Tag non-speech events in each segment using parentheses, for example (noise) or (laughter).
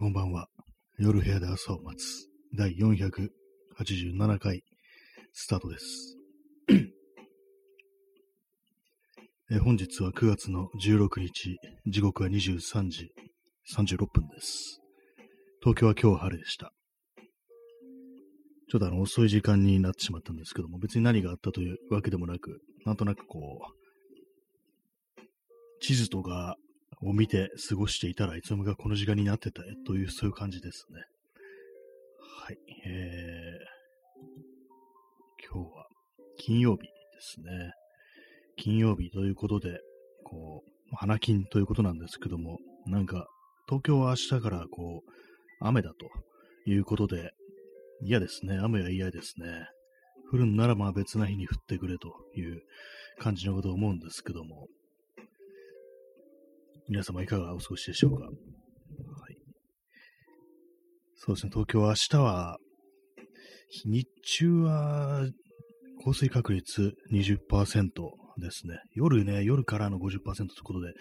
こんばんは。夜部屋で朝を待つ。第487回、スタートです。え本日は9月の16日、時刻は23時36分です。東京は今日晴れでした。ちょっとあの遅い時間になってしまったんですけども、別に何があったというわけでもなく、なんとなくこう、地図とかを見て過ごしていたらいつの間にかこの時間になってたという、そういう感じですね。はい。えー、今日は金曜日ですね。金曜日ということで、こう、花金ということなんですけども、なんか、東京は明日からこう、雨だということで、嫌ですね。雨は嫌ですね。降るんならまあ別な日に降ってくれという感じのことを思うんですけども、皆様いかがお過ごしでしょうか？はい。そうですね、東京は明日は、日中は降水確率20%ですね。夜ね、夜からの50%ということで、ちょっ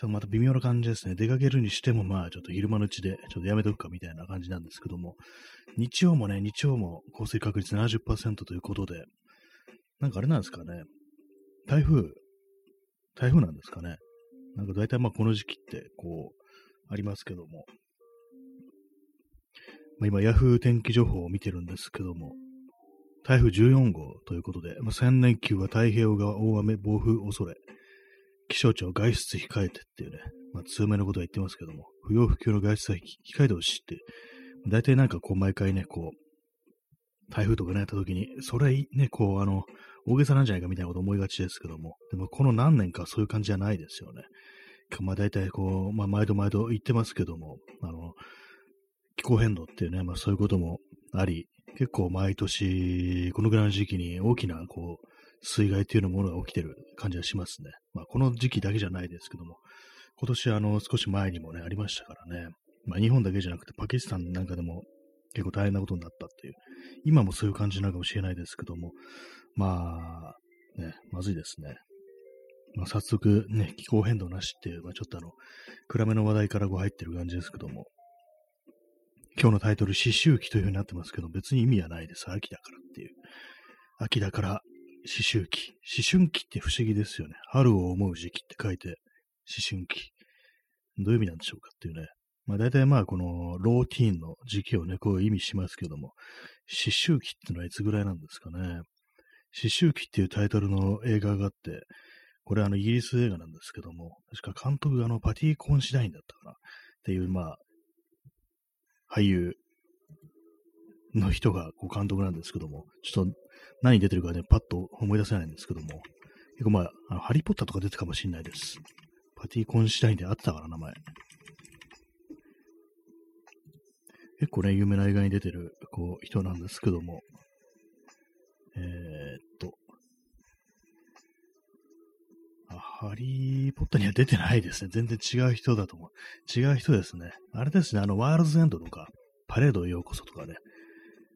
とまた微妙な感じですね。出かけるにしてもまあちょっと昼間のうちでちょっとやめとくかみたいな感じなんですけども、日曜もね、日曜も降水確率70%ということで、なんかあれなんですかね。台風、台風なんですかね。なんか大体まあこの時期ってこう、ありますけども。まあ、今、ヤフー天気情報を見てるんですけども、台風14号ということで、まあ、千年級は太平洋側大雨、暴風恐れ、気象庁外出控えてっていうね、まあ、通名のことは言ってますけども、不要不急の外出は控えてほしいって、大体なんかこう毎回ね、こう、台風とかね、やった時に、それね、こう、あの、大げさなんじゃないかみたいなこと思いがちですけども、でもこの何年かそういう感じじゃないですよね。まあ大体こう、まあ毎度毎度言ってますけども、あの、気候変動っていうね、まあそういうこともあり、結構毎年、このぐらいの時期に大きなこう、水害っていうようなものが起きてる感じがしますね。まあこの時期だけじゃないですけども、今年あの、少し前にもね、ありましたからね。まあ日本だけじゃなくてパキスタンなんかでも結構大変なことになったっていう、今もそういう感じなのかもしれないですけども、まあ、ね、まずいですね。まあ、早速ね、気候変動なしっていう、まあ、ちょっとあの、暗めの話題からこう入ってる感じですけども、今日のタイトル、思春期という風になってますけど、別に意味はないです。秋だからっていう。秋だから思春期。思春期って不思議ですよね。春を思う時期って書いて、思春期。どういう意味なんでしょうかっていうね。まあ大体まあこのローティーンの時期をね、こう意味しますけども、思春期ってのはいつぐらいなんですかね。思春期っていうタイトルの映画があって、これあのイギリス映画なんですけども、確か監督があのパティ・コンシダインだったかなっていう、まあ、俳優の人がこう監督なんですけども、ちょっと何出てるかね、パッと思い出せないんですけども、結構まあ、あのハリー・ポッターとか出てるかもしれないです。パティ・コンシダインであってたから、名前。結構ね、有名な映画に出てるこう人なんですけども、えー、っと、あ、ハリー・ポッターには出てないですね。全然違う人だと思う。違う人ですね。あれですね、あの、ワールズエンドとか、パレードへようこそとかね、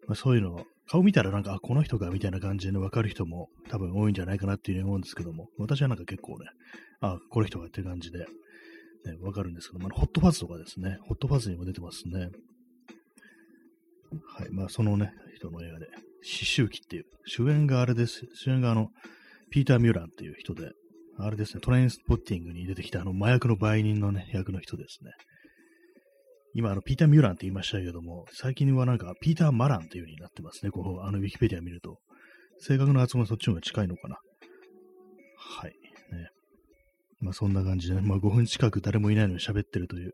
まあ、そういうの、顔見たらなんか、あ、この人かみたいな感じで、ね、わかる人も多分多いんじゃないかなっていうふうに思うんですけども、私はなんか結構ね、あ、この人がって感じで、ね、わかるんですけども、ホットファズとかですね、ホットファズにも出てますね。はい。まあ、そのね、人の映画で、思春期っていう、主演があれです。主演があの、ピーター・ミューランっていう人で、あれですね、トレインスポッティングに出てきたあの、麻薬の売人のね、役の人ですね。今、あの、ピーター・ミューランって言いましたけども、最近はなんか、ピーター・マランっていう風になってますね。こう、あの、ウィキペディア見ると。正確な発音はそっちの方が近いのかな。まあそんな感じで、まあ5分近く誰もいないのに喋ってるという、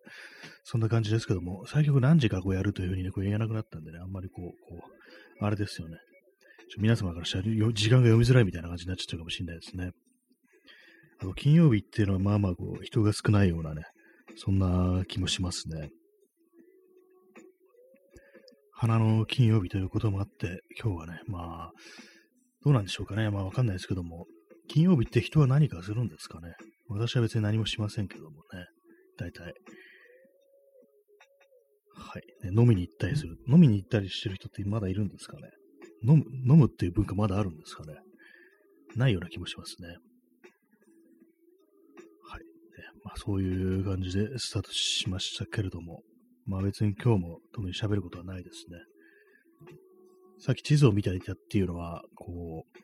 そんな感じですけども、最局何時かこうやるというふうにね、こう言えなくなったんでね、あんまりこう、こう、あれですよね。ちょ皆様からしたら時間が読みづらいみたいな感じになっちゃうかもしれないですね。あの、金曜日っていうのはまあまあこう、人が少ないようなね、そんな気もしますね。花の金曜日ということもあって、今日はね、まあ、どうなんでしょうかね。まあわかんないですけども、金曜日って人は何かするんですかね。私は別に何もしませんけどもね。大体。はい、ね。飲みに行ったりする。飲みに行ったりしてる人ってまだいるんですかね。飲む、飲むっていう文化まだあるんですかね。ないような気もしますね。はい。ね、まあそういう感じでスタートしましたけれども。まあ別に今日も特に喋ることはないですね。さっき地図を見ていたっていうのは、こう、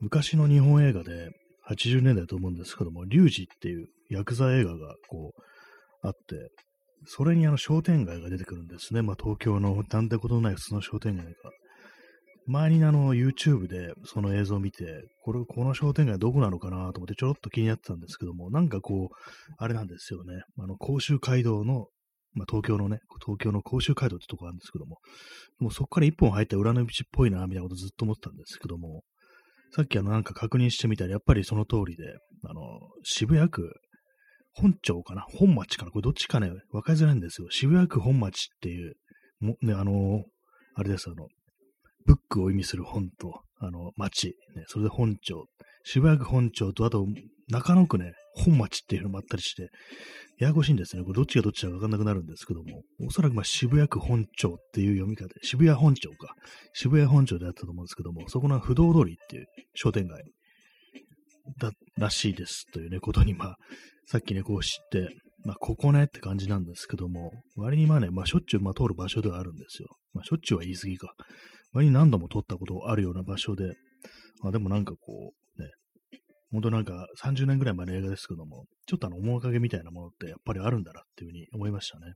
昔の日本映画で80年代だと思うんですけども、リュウジっていうヤクザ映画がこうあって、それにあの商店街が出てくるんですね。まあ東京のなんてことのない普通の商店街が。前にあの YouTube でその映像を見て、これ、この商店街どこなのかなと思ってちょろっと気になってたんですけども、なんかこう、あれなんですよね。あの、甲州街道の、まあ、東京のね、東京の甲州街道ってとこあるんですけども、もうそこから一本入った裏の道っぽいな、みたいなことずっと思ってたんですけども、さっきあのなんか確認してみたら、やっぱりその通りで、あの、渋谷区本町かな？本町かな？これどっちかね、わかりづらいんですよ。渋谷区本町っていう、もね、あの、あれです、あの、ブックを意味する本と、あの、町、ね、それで本町、渋谷区本町と、あと、中野区ね、本町っていうのもあったりして、ややこしいんですね。これどっちがどっちかわかんなくなるんですけども、おそらくま渋谷区本町っていう読み方、渋谷本町か。渋谷本町であったと思うんですけども、そこの不動通りっていう商店街だ、らしいですというね、ことにまあ、さっきね、こう知って、まあ、ここねって感じなんですけども、割にまあね、まあ、しょっちゅうまあ通る場所ではあるんですよ。まあ、しょっちゅうは言い過ぎか。割に何度も撮ったことあるような場所で、まあ、でもなんかこう、本当なんか30年ぐらい前の映画ですけども、ちょっとあの面影みたいなものってやっぱりあるんだなっていうふうに思いましたね。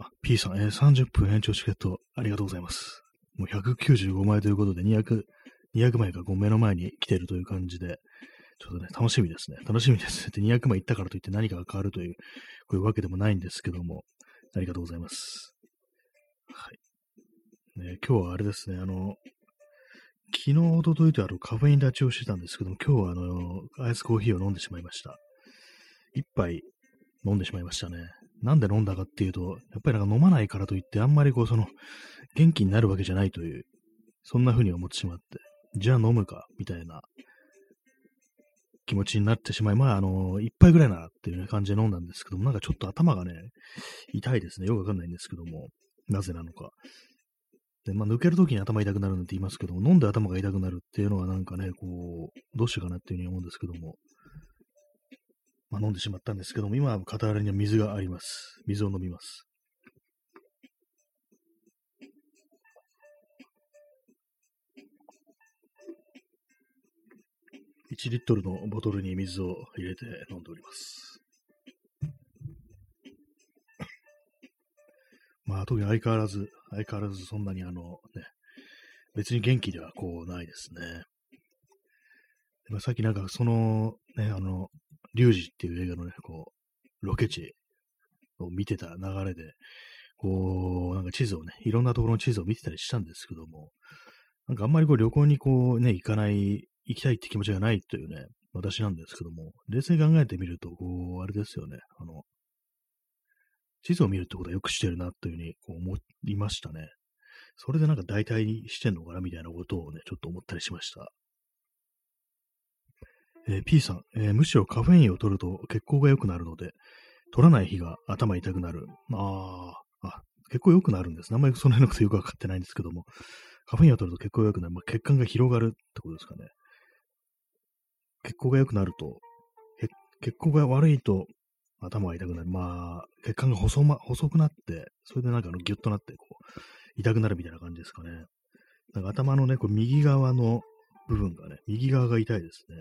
あ、P さん、えー、30分延長チケットありがとうございます。もう195枚ということで200、200枚がこう目の前に来ているという感じで、ちょっとね、楽しみですね。楽しみですね。で、200枚いったからといって何かが変わるという、こういうわけでもないんですけども、ありがとうございます。はい。ね、今日はあれですね、あの、昨日、おとといとあのカフェイン立ちをしてたんですけども、今日はあの、アイスコーヒーを飲んでしまいました。一杯飲んでしまいましたね。なんで飲んだかっていうと、やっぱりなんか飲まないからといって、あんまりこう、その、元気になるわけじゃないという、そんな風に思ってしまって、じゃあ飲むか、みたいな気持ちになってしまい、まあ、あの、一杯ぐらいならっていう、感じで飲んだんですけども、なんかちょっと頭がね、痛いですね。よくわかんないんですけども、なぜなのか。で、まあ、抜けるときに頭痛くなるなんて言いますけども、飲んで頭が痛くなるっていうのはなんかね、こう、どうしようかなっていうふうに思うんですけども、まあ、飲んでしまったんですけども、今は傍らには水があります。水を飲みます。1リットルのボトルに水を入れて飲んでおります。まあ、特に相変わらず、相変わらずそんなにあの、ね、別に元気ではこうないですね。ま、さっきなんかその、ね、あの、リュウジっていう映画のね、こう、ロケ地を見てた流れで、こう、なんか地図をね、いろんなところの地図を見てたりしたんですけども、なんかあんまりこう旅行にこうね、行かない、行きたいって気持ちがないというね、私なんですけども、冷静に考えてみると、こう、あれですよね、あの、地図を見るってことはよくしてるなというふうにこう思いましたね。それでなんか代替にしてんのかなみたいなことをね、ちょっと思ったりしました。えー、P さん、えー、むしろカフェインを取ると血行が良くなるので、取らない日が頭痛くなる。ああ、結構良くなるんです。あんまりその辺のことよくわかってないんですけども、カフェインを取ると血行が良くなる。まあ、血管が広がるってことですかね。血行が良くなると、血行が悪いと頭が痛くなる。まあ、血管が細,、ま、細くなって、それでなんかあのギュッとなって、こう、痛くなるみたいな感じですかね。なんか頭のね、こう右側の部分がね、右側が痛いですね。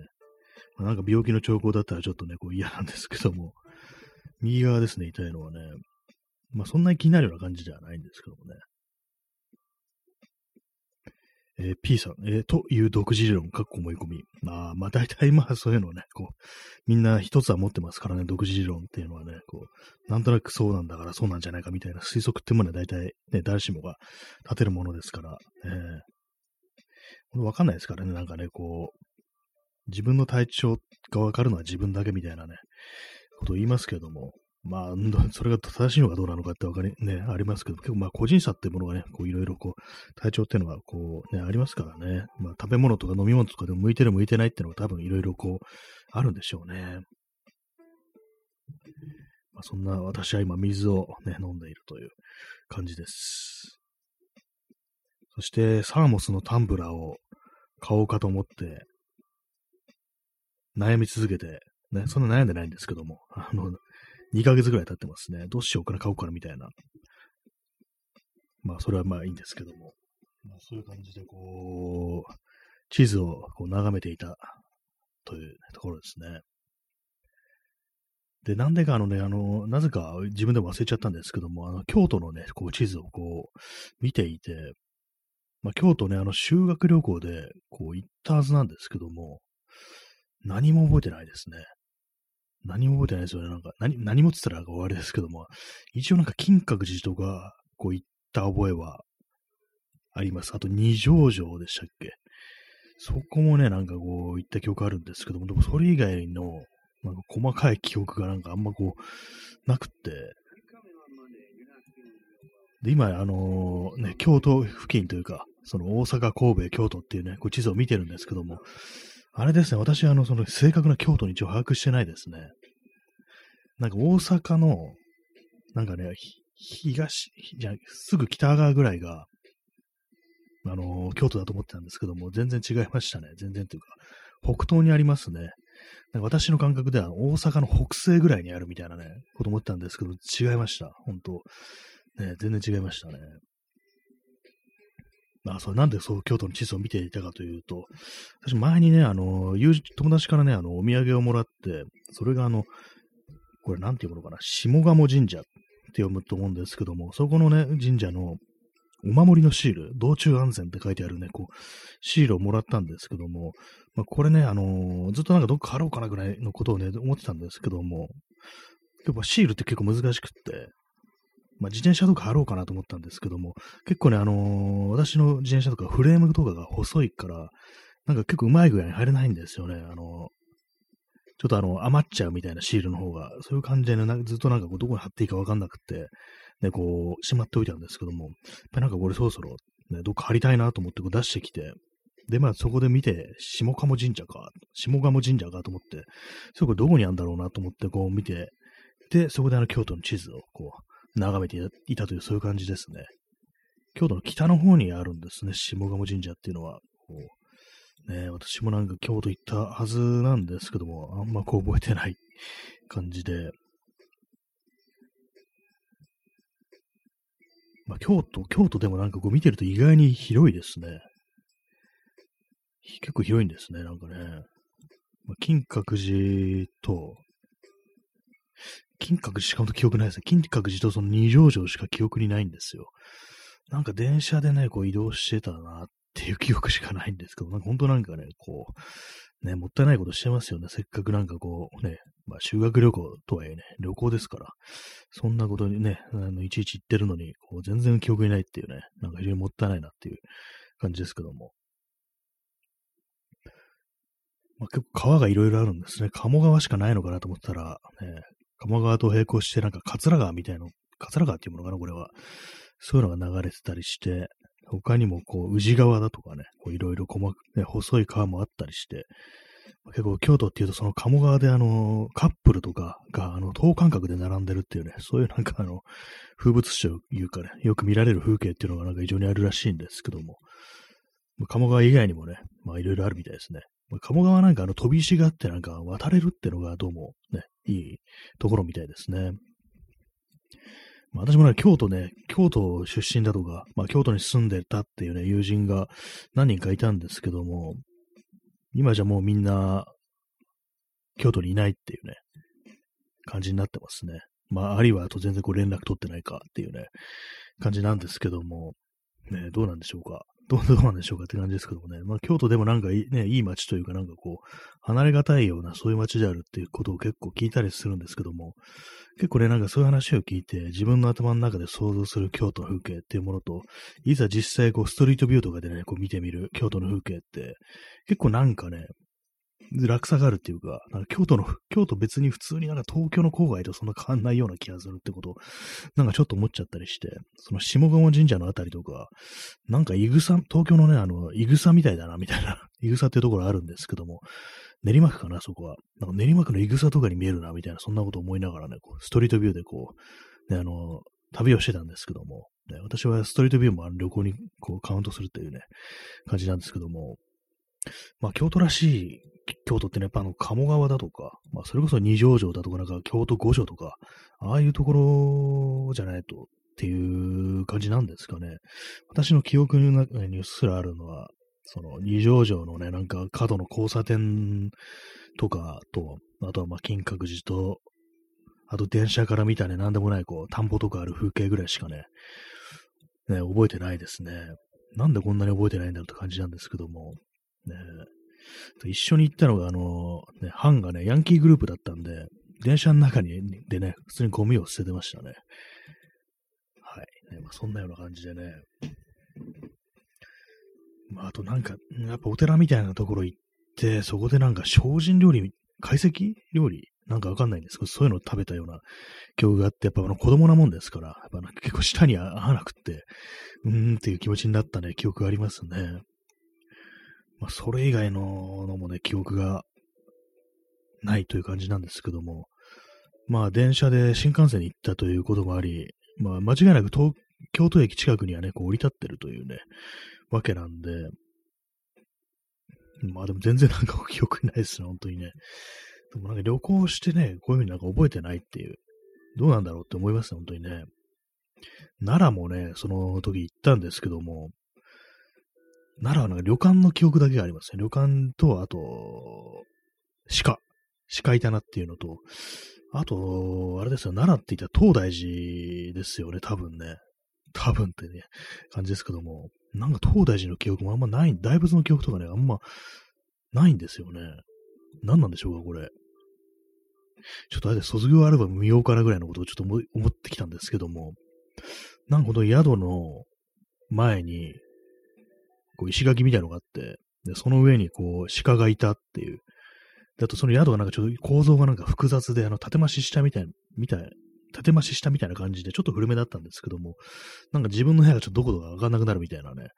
まあ、なんか病気の兆候だったらちょっとね、こう嫌なんですけども、右側ですね、痛いのはね。まあそんなに気になるような感じではないんですけどもね。えー、P さん、えー、という独自理論、かっこ思い込み。ああ、まあ大体まあそういうのをね、こう、みんな一つは持ってますからね、独自理論っていうのはね、こう、なんとなくそうなんだからそうなんじゃないかみたいな推測ってものは大体ね、誰しもが立てるものですから、えー、わかんないですからね、なんかね、こう、自分の体調がわかるのは自分だけみたいなね、ことを言いますけども、まあ、それが正しいのかどうなのかってわかり、ね、ありますけど、結構まあ個人差っていうものがね、こういろいろこう、体調っていうのがこうね、ありますからね。まあ食べ物とか飲み物とかでも向いてる向いてないっていうのが多分いろいろこう、あるんでしょうね。まあそんな私は今水をね、飲んでいるという感じです。そしてサーモスのタンブラーを買おうかと思って、悩み続けてね、そんな悩んでないんですけども、あの、2ヶ月ぐらい経ってますね。どうしようかな、買おうかな、みたいな。まあ、それはまあいいんですけども。まあ、そういう感じで、こう、地図をこう眺めていたというところですね。で、なんでかあのね、あの、なぜか自分でも忘れちゃったんですけども、あの、京都のね、こう地図をこう、見ていて、まあ、京都ね、あの、修学旅行で、こう、行ったはずなんですけども、何も覚えてないですね。何も覚えてないですよね。なんか、何、何もつったら終わりですけども、一応なんか金閣寺とか、こう行った覚えはあります。あと、二条城でしたっけそこもね、なんかこう、行った記憶あるんですけども、でもそれ以外の、なんか細かい記憶がなんかあんまこう、なくって、で、今、あの、ね、京都付近というか、その大阪、神戸、京都っていうね、こう地図を見てるんですけども、あれですね、私、あの、その正確な京都に一応把握してないですね。なんか大阪の、なんかね、東、じゃすぐ北側ぐらいが、あの、京都だと思ってたんですけども、全然違いましたね。全然というか、北東にありますね。なんか私の感覚では大阪の北西ぐらいにあるみたいなね、こと思ったんですけど、違いました。本当ね、全然違いましたね。まあ、それなんでそう京都の地図を見ていたかというと、私前にね、あの、友友達からね、あの、お土産をもらって、それがあの、これなんていうものかな、下鴨神社って読むと思うんですけども、そこのね、神社のお守りのシール、道中安全って書いてあるね、こう、シールをもらったんですけども、まあ、これね、あのー、ずっとなんかどっか貼ろうかなぐらいのことをね、思ってたんですけども、やっぱシールって結構難しくって、まあ、自転車とか貼ろうかなと思ったんですけども、結構ね、あのー、私の自転車とかフレームとかが細いから、なんか結構うまい具合に入れないんですよね。あのー、ちょっとあの、余っちゃうみたいなシールの方が、そういう感じでね、ずっとなんかこうどこに貼っていいかわかんなくて、ね、こう、しまっておいたんですけども、やっぱなんかこれそろそろ、ね、どっか貼りたいなと思ってこう出してきて、で、まあそこで見て、下鴨神社か、下鴨神社かと思って、そこどこにあるんだろうなと思ってこう見て、で、そこであの京都の地図をこう、眺めていたという、そういう感じですね。京都の北の方にあるんですね、下鴨神社っていうのは。こうね、私もなんか京都行ったはずなんですけども、あんまこう覚えてない感じで。まあ、京都、京都でもなんかこう見てると意外に広いですね。結構広いんですね、なんかね。まあ、金閣寺と、金閣寺しかも記憶ないですね。金閣寺とその二条城しか記憶にないんですよ。なんか電車でね、こう移動してたなっていう記憶しかないんですけど、なんか本当なんかね、こう、ね、もったいないことしてますよね。せっかくなんかこう、ね、まあ修学旅行とはいえね、旅行ですから、そんなことにね、あのいちいち言ってるのに、こう全然記憶にないっていうね、なんか非常にもったいないなっていう感じですけども。まあ、結構川がいろいろあるんですね。鴨川しかないのかなと思ったら、ね、鴨川と並行して、なんか桂川みたいな、桂川っていうものかな、これは。そういうのが流れてたりして、他にもこう、宇治川だとかね、いろいろ細ね、細い川もあったりして、結構京都っていうとその鴨川であの、カップルとかがあの、等間隔で並んでるっていうね、そういうなんかあの、風物詩というかね、よく見られる風景っていうのがなんか非常にあるらしいんですけども、鴨川以外にもね、まあいろいろあるみたいですね。鴨川なんかあの飛び石があってなんか渡れるってのがどうもね、いいところみたいですね。まあ、私もね、京都ね、京都出身だとか、まあ、京都に住んでたっていうね、友人が何人かいたんですけども、今じゃもうみんな、京都にいないっていうね、感じになってますね。まあ、あるいはあと全然こう連絡取ってないかっていうね、感じなんですけども、ね、どうなんでしょうか。どう、なんでしょうかって感じですけどもね。まあ、京都でもなんかいい、ね、いい街というかなんかこう、離れがたいようなそういう街であるっていうことを結構聞いたりするんですけども、結構ね、なんかそういう話を聞いて、自分の頭の中で想像する京都の風景っていうものと、いざ実際こう、ストリートビューとかでね、こう見てみる京都の風景って、結構なんかね、落差があるっていうか、なんか京都の、京都別に普通になんか東京の郊外とそんな変わんないような気がするってこと、なんかちょっと思っちゃったりして、その下鴨神社のあたりとか、なんかいぐさ、東京のね、あの、いぐさみたいだな、みたいな、(laughs) いぐさっていうところあるんですけども、練馬区かな、そこは。なんか練馬区のいぐさとかに見えるな、みたいな、そんなこと思いながらね、こうストリートビューでこう、ね、あの、旅をしてたんですけども、ね、私はストリートビューも旅行にこうカウントするっていうね、感じなんですけども、まあ、京都らしい京都ってね、やっぱあの、鴨川だとか、まあ、それこそ二条城だとか、なんか京都御所とか、ああいうところじゃないとっていう感じなんですかね。私の記憶にうっすらあるのは、その二条城のね、なんか角の交差点とかと、あとはまあ金閣寺と、あと電車から見たね、なんでもないこう、田んぼとかある風景ぐらいしかね、ね、覚えてないですね。なんでこんなに覚えてないんだろうって感じなんですけども、ね、一緒に行ったのが、あの、ね、ハンがね、ヤンキーグループだったんで、電車の中にでね、普通にゴミを捨ててましたね。はい。ねまあ、そんなような感じでね。まあ、あとなんか、やっぱお寺みたいなところ行って、そこでなんか精進料理、懐石料理？なんかわかんないんですけど、そういうのを食べたような記憶があって、やっぱあの子供なもんですから、やっぱ結構舌に合わなくって、うーんっていう気持ちになったね、記憶がありますね。まあ、それ以外ののもね、記憶がないという感じなんですけども、まあ、電車で新幹線に行ったということもあり、まあ、間違いなく東京都駅近くにはね、こう降り立ってるというね、わけなんで、まあでも全然なんか記憶ないですね、本当にね。でもなんか旅行してね、こういうふうになんか覚えてないっていう、どうなんだろうって思いますね、本当にね。奈良もね、その時行ったんですけども、奈良はなんか旅館の記憶だけがありますね。旅館と、あと、鹿。鹿いたなっていうのと、あと、あれですよ、奈良って言ったら東大寺ですよね、多分ね。多分ってね、感じですけども、なんか東大寺の記憶もあんまない、大仏の記憶とかね、あんまないんですよね。何なんでしょうか、これ。ちょっとあれで卒業アルバム見ようかなぐらいのことをちょっと思ってきたんですけども、なんかこの宿の前に、こう石垣みたいなのがあって、で、その上にこう鹿がいたっていう。で、あとその宿がなんかちょっと構造がなんか複雑で、あの、縦増ししたみたい、みたい、縦増ししたみたいな感じで、ちょっと古めだったんですけども、なんか自分の部屋がちょっとどこかわかんなくなるみたいなね、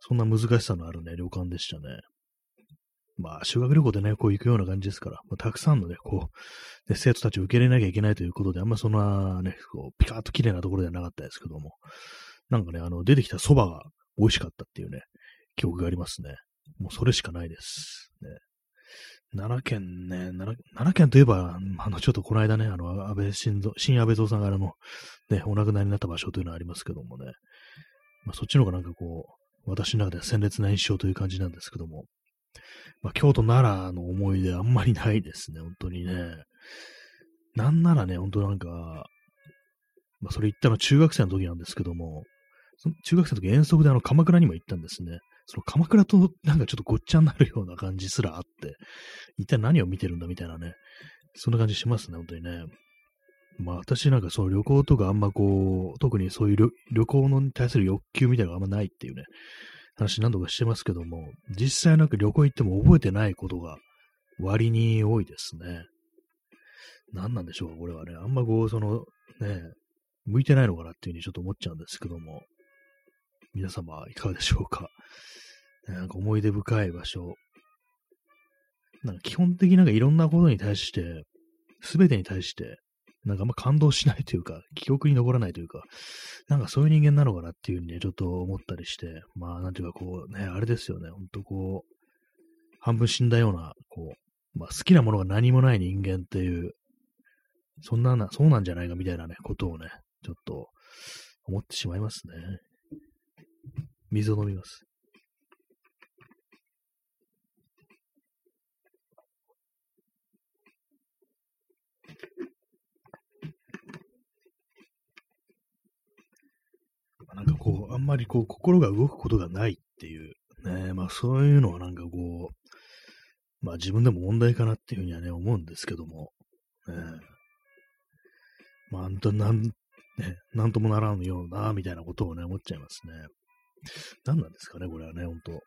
そんな難しさのあるね、旅館でしたね。まあ、修学旅行でね、こう行くような感じですから、まあ、たくさんのね、こう、で生徒たちを受け入れなきゃいけないということで、あんまそんなね、こう、ピカーッと綺麗なところではなかったですけども、なんかね、あの、出てきた蕎麦が美味しかったっていうね、記憶がありますね。もうそれしかないです。ね、奈良県ね奈良、奈良県といえば、あの、ちょっとこの間ね、あの、安倍晋三、新安倍蔵さんがあの、ね、お亡くなりになった場所というのはありますけどもね、まあ、そっちの方がなんかこう、私の中では鮮烈な印象という感じなんですけども、まあ、京都、奈良の思い出あんまりないですね、本当にね。なんならね、本当なんか、まあ、それ言ったのは中学生の時なんですけども、中学生の時遠足であの鎌倉にも行ったんですね。その鎌倉となんかちょっとごっちゃになるような感じすらあって、一体何を見てるんだみたいなね、そんな感じしますね、本当にね。まあ私なんかその旅行とかあんまこう、特にそういう旅行に対する欲求みたいなのがあんまないっていうね、話何度かしてますけども、実際なんか旅行行っても覚えてないことが割に多いですね。何なんでしょうか、これはね。あんまこう、その、ね、向いてないのかなっていうふうにちょっと思っちゃうんですけども、皆様いかがでしょうか。なんか思い出深い場所。なんか基本的になんかいろんなことに対して、すべてに対して、なんかあんま感動しないというか、(laughs) 記憶に残らないというか、なんかそういう人間なのかなっていうふうにね、ちょっと思ったりして、まあなんていうかこうね、あれですよね、ほんとこう、半分死んだような、こう、まあ好きなものが何もない人間っていう、そんなな、そうなんじゃないかみたいなね、ことをね、ちょっと思ってしまいますね。水を飲みます。なんかこう、あんまりこう、心が動くことがないっていう、ね、まあそういうのはなんかこう、まあ自分でも問題かなっていうふうにはね、思うんですけども、ね、まあ、あんたなん、ね、なんともならんような、みたいなことをね、思っちゃいますね。何なんですかね、これはね、ほんと。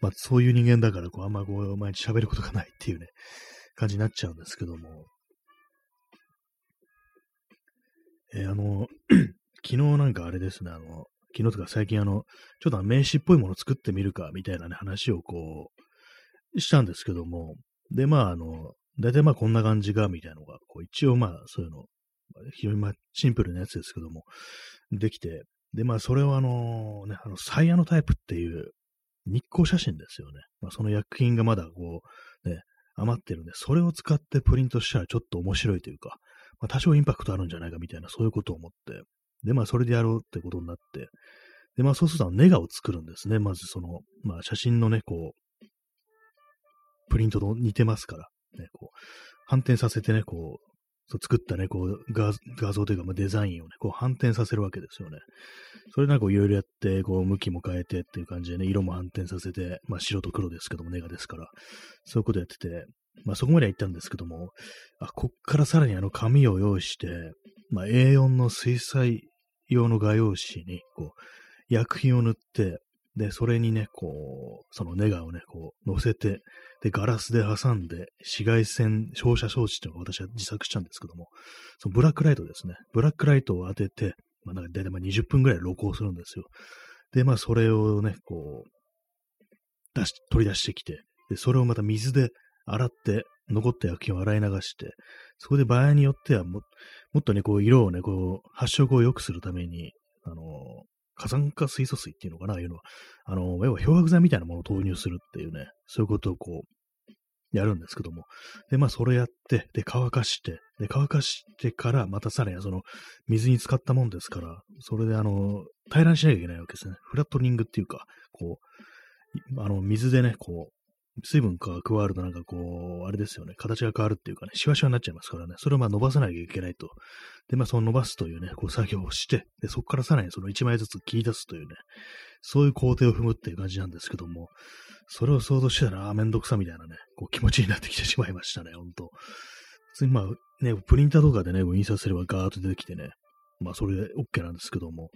まあ、そういう人間だから、こう、あんまこう、毎日喋ることがないっていうね、感じになっちゃうんですけども。えー、あの、(clears throat) 昨日なんかあれですね、あの、昨日とか最近あの、ちょっと名刺っぽいもの作ってみるか、みたいなね、話をこう、したんですけども、で、まあ、あの、大体まあこんな感じが、みたいなのが、こう、一応まあ、そういうの、非常にまあ、シンプルなやつですけども、できて、で、まあ、それをあの、ね、あの、サイヤのタイプっていう、日光写真ですよね。まあ、その薬品がまだこう、ね、余ってるんで、それを使ってプリントしたらちょっと面白いというか、まあ、多少インパクトあるんじゃないかみたいな、そういうことを思って、で、まあ、それでやろうってことになって、で、まあ、そうするとネガを作るんですね。まずその、まあ、写真のね、こう、プリントと似てますから、ね、こう、反転させてね、こう、そう作ったね、こう画、画像というか、まあ、デザインをね、こう反転させるわけですよね。それなんかいろいろやって、こう、向きも変えてっていう感じでね、色も反転させて、まあ、白と黒ですけども、ネガですから、そういうことやってて、まあ、そこまでは行ったんですけども、あ、こっからさらにあの紙を用意して、まあ、A4 の水彩用の画用紙に、こう、薬品を塗って、で、それにね、こう、そのネガをね、こう、乗せて、で、ガラスで挟んで、紫外線照射装置っていうのを私は自作したんですけども、そのブラックライトですね。ブラックライトを当てて、まあ、なんか大体まあ20分ぐらい録音するんですよ。で、まあ、それをね、こう、出し、取り出してきて、で、それをまた水で洗って、残った薬品を洗い流して、そこで場合によってはも、もっとね、こう、色をね、こう、発色を良くするために、あの火山化水素水っていうのかな、いうのは、あの、要は漂白剤みたいなものを投入するっていうね、そういうことをこう、やるんですけども。で、まあ、それやって、で、乾かして、で、乾かしてから、またさらにその、水に浸かったもんですから、それであの、平らにしなきゃいけないわけですね。フラットニングっていうか、こう、あの、水でね、こう、水分が加わるとなんかこう、あれですよね、形が変わるっていうかね、シワシワになっちゃいますからね、それをまあ伸ばさなきゃいけないと。で、まあその伸ばすというね、こう作業をして、で、そこからさらにその1枚ずつ切り出すというね、そういう工程を踏むっていう感じなんですけども、それを想像したら、あめんどくさみたいなね、こう気持ちになってきてしまいましたね、ほんと。普通にまあね、プリンターとかでね、印刷すればガーッと出てきてね、まあそれで OK なんですけども、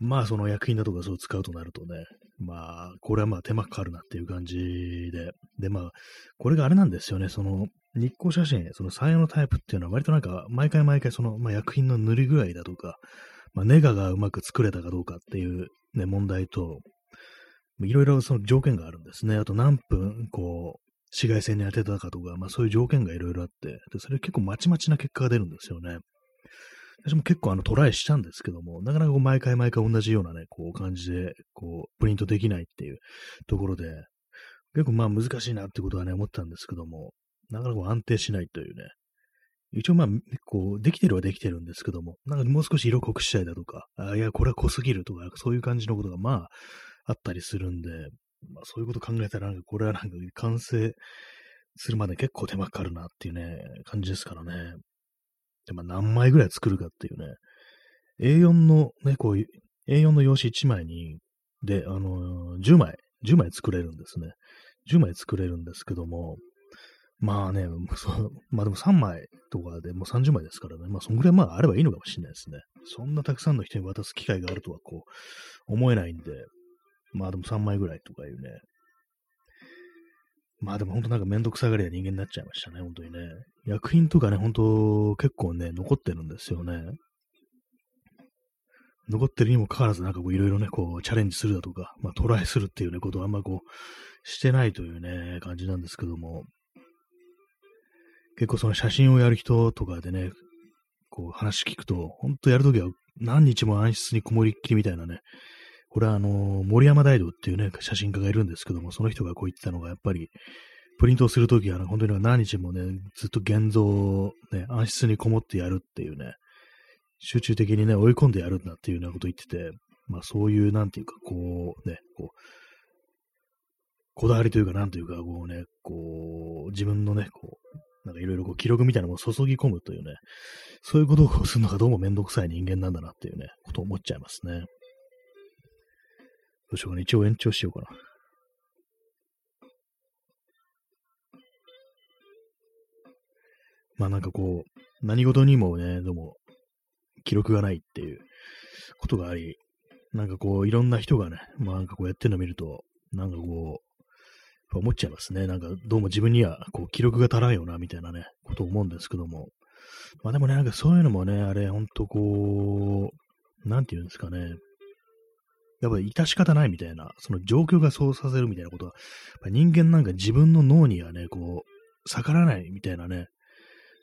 まあ、その薬品だとかそう使うとなるとね、まあ、これはまあ手間かかるなっていう感じで、で、まあ、これがあれなんですよね、その、日光写真、その採用のタイプっていうのは割となんか、毎回毎回その、まあ、薬品の塗り具合だとか、まあ、ネガがうまく作れたかどうかっていうね、問題と、いろいろその条件があるんですね。あと何分、こう、紫外線に当てたかとか、まあそういう条件がいろいろあって、でそれ結構まちまちな結果が出るんですよね。私も結構あのトライしたんですけども、なかなかこう毎回毎回同じようなね、こう感じで、こう、プリントできないっていうところで、結構まあ難しいなってことはね、思ったんですけども、なかなか安定しないというね。一応まあ、こう、できてるはできてるんですけども、なんかもう少し色濃くしたいだとか、あいや、これは濃すぎるとか、そういう感じのことがまあ、あったりするんで、まあそういうこと考えたら、なんかこれはなんか完成するまで結構手間かかるなっていうね、感じですからね。で、まあ、何枚ぐらい作るかっていうね、A4 のね、こういう、A4 の用紙1枚に、で、あのー、10枚、10枚作れるんですね。10枚作れるんですけども、まあね、(laughs) まあでも3枚とかでもう30枚ですからね、まあそんぐらいまああればいいのかもしれないですね。そんなたくさんの人に渡す機会があるとはこう、思えないんで、まあでも3枚ぐらいとかいうね、まあでも本当なんかめんどくさがりな人間になっちゃいましたね、本当にね。薬品とかね、本当結構ね、残ってるんですよね。残ってるにもかかわらず、なんかこういろいろね、こうチャレンジするだとか、まあトライするっていうね、ことをあんまこうしてないというね、感じなんですけども、結構その写真をやる人とかでね、こう話聞くと、本当やるときは何日も暗室にこもりっきりみたいなね、これはあの、森山大道っていうね、写真家がいるんですけども、その人がこう言ってたのが、やっぱり、プリントをするときは、ね、本当に何日もね、ずっと現像をね、暗室にこもってやるっていうね、集中的にね、追い込んでやるんだっていうようなこと言ってて、まあそういう、なんていうか、こう、ね、こう、こだわりというか、なんというか、こうね、こう、自分のね、こう、なんかいろいろこう記録みたいなものを注ぎ込むというね、そういうことをするのがどうもめんどくさい人間なんだなっていうね、ことを思っちゃいますね。どうしようかな。一応延長しようかな。まあなんかこう、何事にもね、でも、記録がないっていうことがあり、なんかこう、いろんな人がね、まあなんかこうやってるのを見ると、なんかこう、思っちゃいますね。なんかどうも自分にはこう記録が足らんよな、みたいなね、ことを思うんですけども。まあでもね、なんかそういうのもね、あれ、ほんとこう、なんて言うんですかね。やっぱり致し方ないみたいな、その状況がそうさせるみたいなことは、人間なんか自分の脳にはね、こう、逆らないみたいなね、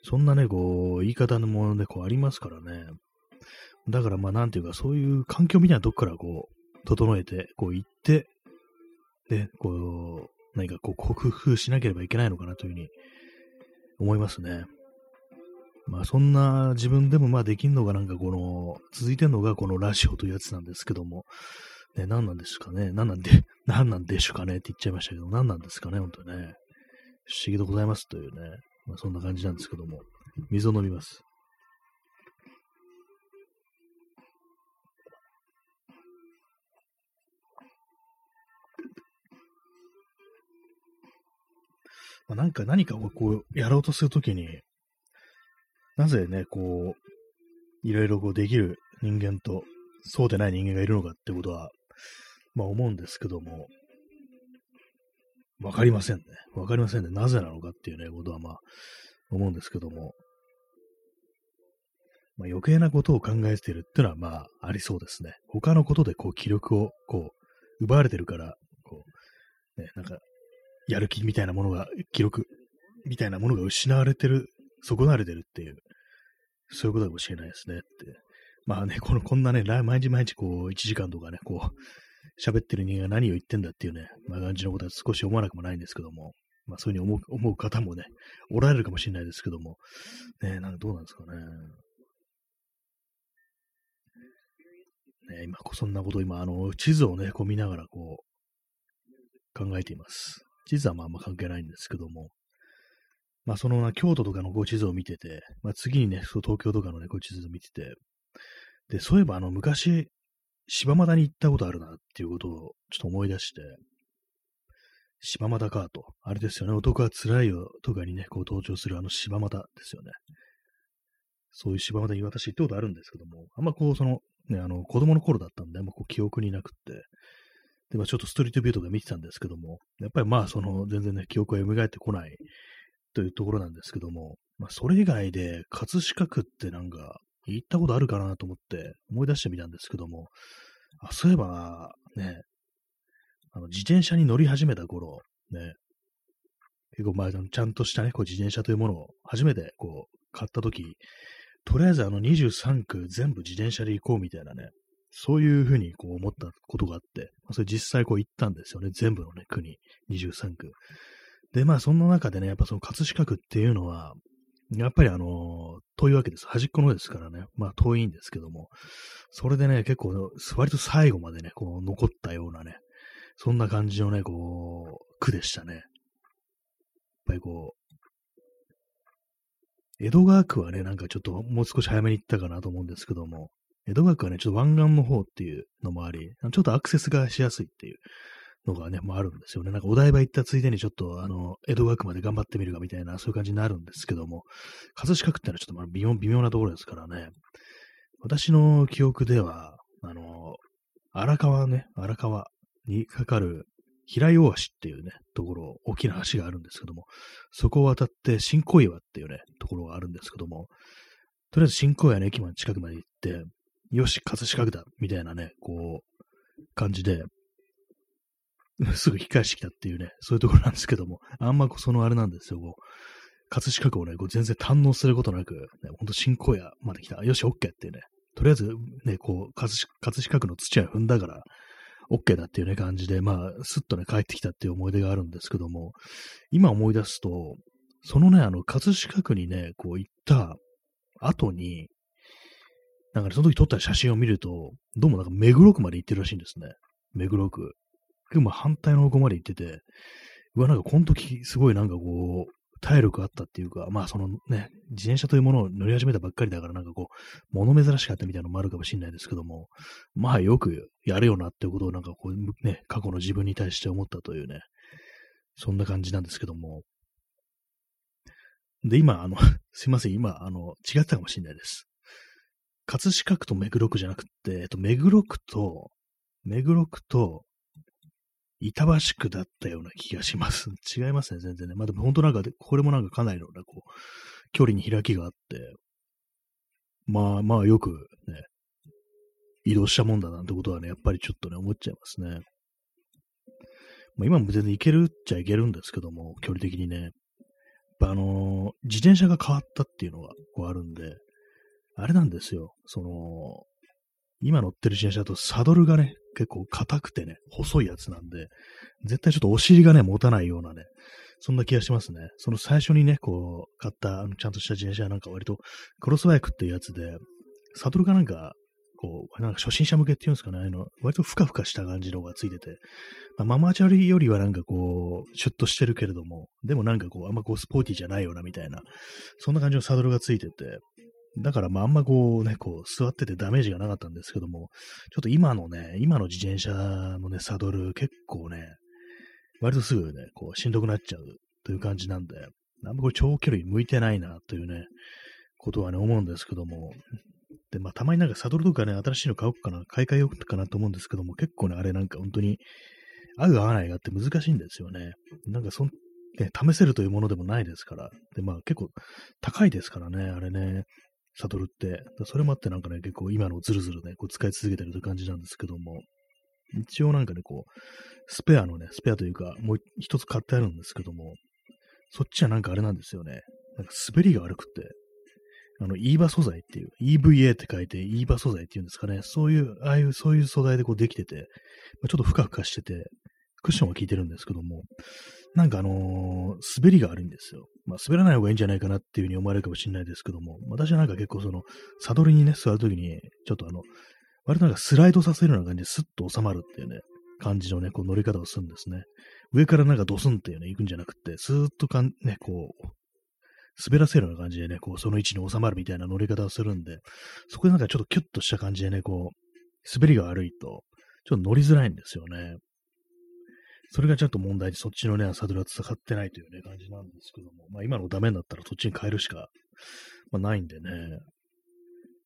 そんなね、こう、言い方のものでこうありますからね。だからまあなんていうか、そういう環境みたいなとこからこう、整えて、こう行って、で、こう、何かこう克服しなければいけないのかなというふうに思いますね。まあそんな自分でもまあできんのがなんかこの、続いてんのがこのラジオというやつなんですけども、ね、何なんですかね何なんで、(laughs) 何なんでしょうかねって言っちゃいましたけど、何なんですかね本当にね。不思議でございますというね。まあそんな感じなんですけども、水を飲みます。まあ、なんか何かをこうやろうとするときに、なぜね、こう、いろいろこうできる人間と、そうでない人間がいるのかってことは、まあ思うんですけども、わかりませんね。わかりませんね。なぜなのかっていうね、ことはまあ、思うんですけども、まあ余計なことを考えてるっていうのはまあありそうですね。他のことでこう気力をこう奪われてるから、こう、ね、なんかやる気みたいなものが、記録みたいなものが失われてる、損なれてるっていう、そういうことかもしれないですねって。まあね、この、こんなね、毎日毎日こう、1時間とかね、こう、喋ってる人間が何を言ってんだっていうね、まあ感じのことは少し思わなくもないんですけども、まあそういうふうに思う思う方もね、おられるかもしれないですけども、ね、なんかどうなんですかね。ね、今、そんなこと今、あの、地図をね、こう見ながら、こう、考えています。地図はまああんま関係ないんですけども、まあその京都とかのこう地図を見てて、まあ次にね、そう東京とかのね、こう地図を見てて、で、そういえばあの昔、柴又に行ったことあるなっていうことをちょっと思い出して、柴又かと。あれですよね。男は辛いよとかにね、こう登場するあの柴又ですよね。そういう柴又に私行ったことあるんですけども、あんまこう、その、ね、あの、子供の頃だったんで、あんまこう記憶になくって、で、まあちょっとストリートビューとか見てたんですけども、やっぱりまあその全然ね、記憶が蘇ってこないというところなんですけども、まあそれ以外で葛飾区ってなんか行ったことあるかなと思って思い出してみたんですけども、あ、そういえばね、あの自転車に乗り始めた頃、ね、結構まあちゃんとしたね、こう自転車というものを初めてこう買った時、とりあえずあの23区全部自転車で行こうみたいなね、そういうふうにこう思ったことがあって、それ実際こう行ったんですよね。全部のね、国、23区。で、まあそんな中でね、やっぱその葛飾区っていうのは、やっぱりあの、遠いわけです。端っこのですからね。まあ遠いんですけども、それでね、結構、割と最後までね、こう残ったようなね、そんな感じのね、こう、区でしたね。やっぱりこう、江戸川区はね、なんかちょっともう少し早めに行ったかなと思うんですけども、江戸川区はね、ちょっと湾岸の方っていうのもあり、ちょっとアクセスがしやすいっていうのがね、もあるんですよね。なんかお台場行ったついでにちょっと、あの、江戸川区まで頑張ってみるかみたいな、そういう感じになるんですけども、葛飾区ってのはちょっとまあ微妙、微妙なところですからね。私の記憶では、あの、荒川ね、荒川にかかる平井大橋っていうね、ところ、大きな橋があるんですけども、そこを渡って新小岩っていうね、ところがあるんですけども、とりあえず新小岩の駅まで近くまで行って、よし、葛飾区だ、みたいなね、こう、感じで、(laughs) すぐ引き返してきたっていうね、そういうところなんですけども、あんまそのあれなんですよ、こう、葛飾区をね、こう全然堪能することなく、ね、ほんと新荒野まで来た。よし、オッケーっていうね、とりあえずね、こう、葛飾区の土は踏んだから、オッケーだっていうね、感じで、まあ、すっとね、帰ってきたっていう思い出があるんですけども、今思い出すと、そのね、あの、葛飾区にね、こう行った後に、なんかね、その時撮った写真を見ると、どうもなんか目黒区まで行ってるらしいんですね。目黒区。でも反対の方向まで行ってて、うわ、なんかこの時すごいなんかこう、体力あったっていうか、まあそのね、自転車というものを乗り始めたばっかりだからなんかこう、物珍しかったみたいなのもあるかもしれないですけども、まあよくやるよなっていうことをなんかこう、ね、過去の自分に対して思ったというね、そんな感じなんですけども。で、今、あの、(laughs) すいません、今、あの、違ったかもしれないです。葛飾区と目黒区じゃなくて、えっと、目黒区と、目黒区と、板橋区だったような気がします。(laughs) 違いますね、全然ね。まあでも本当なんか、これもなんかかなりの、こう、距離に開きがあって、まあまあよくね、移動したもんだなんてことはね、やっぱりちょっとね、思っちゃいますね。まあ今も全然行けるっちゃ行けるんですけども、距離的にね。あのー、自転車が変わったっていうのがこうあるんで、あれなんですよ。その、今乗ってる自転車だとサドルがね、結構硬くてね、細いやつなんで、絶対ちょっとお尻がね、持たないようなね、そんな気がしますね。その最初にね、こう、買った、ちゃんとした自転車なんか割と、クロスバイクっていうやつで、サドルがなんか、こう、なんか初心者向けっていうんですかね、あの、割とふかふかした感じの方がついてて、まあ、ママチャリよりはなんかこう、シュッとしてるけれども、でもなんかこう、あんまこう、スポーティーじゃないよな、みたいな、そんな感じのサドルがついてて、だからまああんまこうね、こう座っててダメージがなかったんですけども、ちょっと今のね、今の自転車のね、サドル結構ね、割とすぐね、こうしんどくなっちゃうという感じなんで、あんまこれ長距離向いてないなというね、ことはね、思うんですけども、で、まあたまになんかサドルとかね、新しいの買おうかな、買い替えようかなと思うんですけども、結構ね、あれなんか本当に合う合わないがあって難しいんですよね。なんかそん、ね、試せるというものでもないですから。で、まあ結構高いですからね、あれね。サドルって。それもあってなんかね、結構今のズルズルね、こう使い続けてるという感じなんですけども、一応なんかね、こう、スペアのね、スペアというか、もう一つ買ってあるんですけども、そっちはなんかあれなんですよね。なんか滑りが悪くて、あの、EVA 素材っていう、EVA って書いて EVA 素材っていうんですかね。そういう、ああいう、そういう素材でこうできてて、ちょっとふかふかしてて、クッションは効いてるんですけども、なんかあのー、滑りが悪いんですよ。まあ、滑らない方がいいんじゃないかなっていうふうに思われるかもしれないですけども、私はなんか結構その、サドルにね、座るときに、ちょっとあの、割となんかスライドさせるような感じでスッと収まるっていうね、感じのね、こう乗り方をするんですね。上からなんかドスンっていうね、行くんじゃなくて、スーッとかん、ね、こう、滑らせるような感じでね、こう、その位置に収まるみたいな乗り方をするんで、そこでなんかちょっとキュッとした感じでね、こう、滑りが悪いと、ちょっと乗りづらいんですよね。それがちょっと問題で、そっちのね、サドルは使ってないというね、感じなんですけども、まあ今のダメになったらそっちに変えるしか、まあないんでね、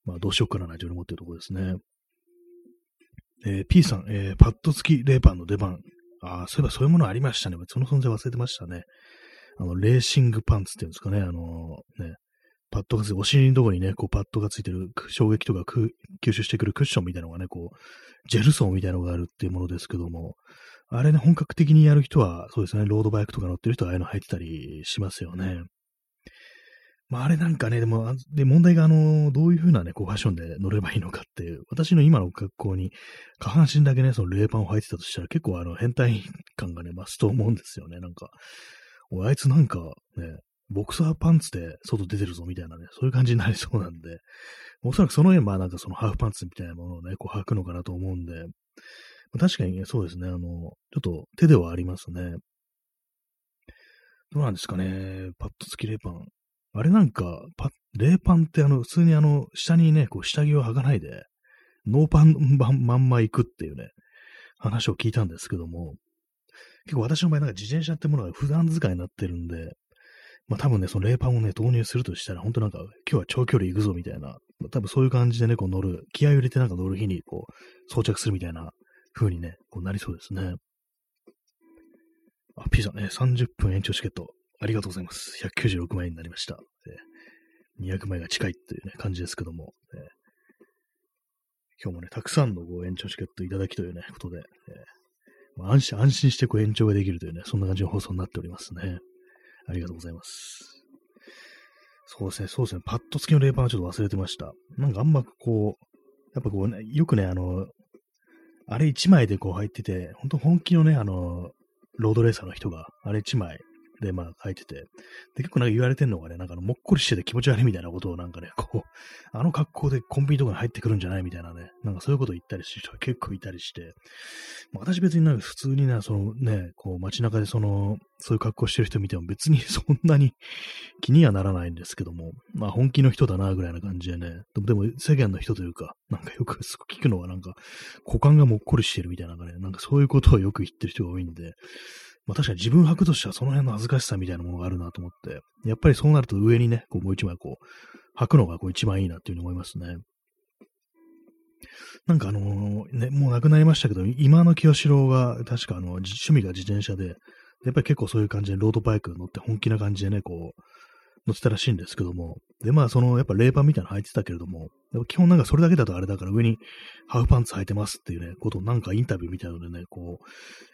まあどうしようかな、という思ってるところですね。えー、P さん、えー、パッド付きレーパンの出番。ああ、そういえばそういうものありましたね。その存在忘れてましたね。あの、レーシングパンツっていうんですかね。あのー、ね、パッドがついて、お尻のところにね、こうパッドがついてる、衝撃とか吸収してくるクッションみたいなのがね、こう、ジェルソンみたいなのがあるっていうものですけども、あれね、本格的にやる人は、そうですね、ロードバイクとか乗ってる人はああいうの入ってたりしますよね。まあ、あれなんかね、でも、で、問題が、あの、どういう風なね、こう、ファッションで乗ればいいのかっていう、私の今の格好に、下半身だけね、そのレーパンを履いてたとしたら、結構、あの、変態感がね、増すと思うんですよね、なんか。おあいつなんか、ね、ボクサーパンツで外出てるぞ、みたいなね、そういう感じになりそうなんで、おそらくその辺、まあ、なんかそのハーフパンツみたいなものをね、こう、履くのかなと思うんで、確かにね、そうですね。あの、ちょっと手ではありますね。どうなんですかね。パッド付きレーパン。あれなんか、パレーパンってあの、普通にあの、下にね、こう下着を履かないで、ノーパンまんま行くっていうね、話を聞いたんですけども、結構私の場合なんか自転車ってものが普段使いになってるんで、まあ多分ね、そのレーパンをね、導入するとしたら、本当なんか、今日は長距離行くぞみたいな、多分そういう感じでね、こう乗る、気合を入れてなんか乗る日にこう、装着するみたいな風にね、こうなりそうですね。あ、ピザね、30分延長チケット、ありがとうございます。196万円になりました。え、200万円が近いというね、感じですけども、え、今日もね、たくさんのご延長チケットいただきというね、ことで、えー、まあ、安心、安心してこう延長ができるというね、そんな感じの放送になっておりますね。ありがとうございます。そうですね、そうですね、パッド付きのレーパーはちょっと忘れてました。なんかあんまこう、やっぱこうね、よくね、あの、あれ1枚でこう入ってて、本当本気のね、あの、ロードレーサーの人が、あれ1枚で、まあ、書いてて、で、結構なんか言われてんのがね、なんかもっこりしてて気持ち悪いみたいなことをなんかね、こう、(laughs) あの格好でコンビニとかに入ってくるんじゃないみたいなね、なんかそういうこと言ったりして人が結構いたりして、まあ、私別になんか普通にな、そのね、こう街中でその、そういう格好してる人見ても別に (laughs) そんなに気にはならないんですけども、まあ本気の人だな、ぐらいな感じでね、でも世間の人というか、なんかよく聞くのはなんか、股間がもっこりしてるみたいなね、なんかそういうことをよく言ってる人が多いんで、まあ確かに自分履くとしてはその辺の恥ずかしさみたいなものがあるなと思って、やっぱりそうなると上にね、こうもう一枚こう、履くのがこう一番いいなっていうふうに思いますね。なんかあのー、ね、もう亡くなりましたけど、今の清志郎が確かあの、趣味が自転車で、やっぱり結構そういう感じでロードバイク乗って本気な感じでね、こう、乗ってたらしいんですけども、で、まあ、その、やっぱレーパーみたいなの履いてたけれども、基本なんかそれだけだとあれだから上にハーフパンツ履いてますっていうね、ことをなんかインタビューみたいなのでね、こう、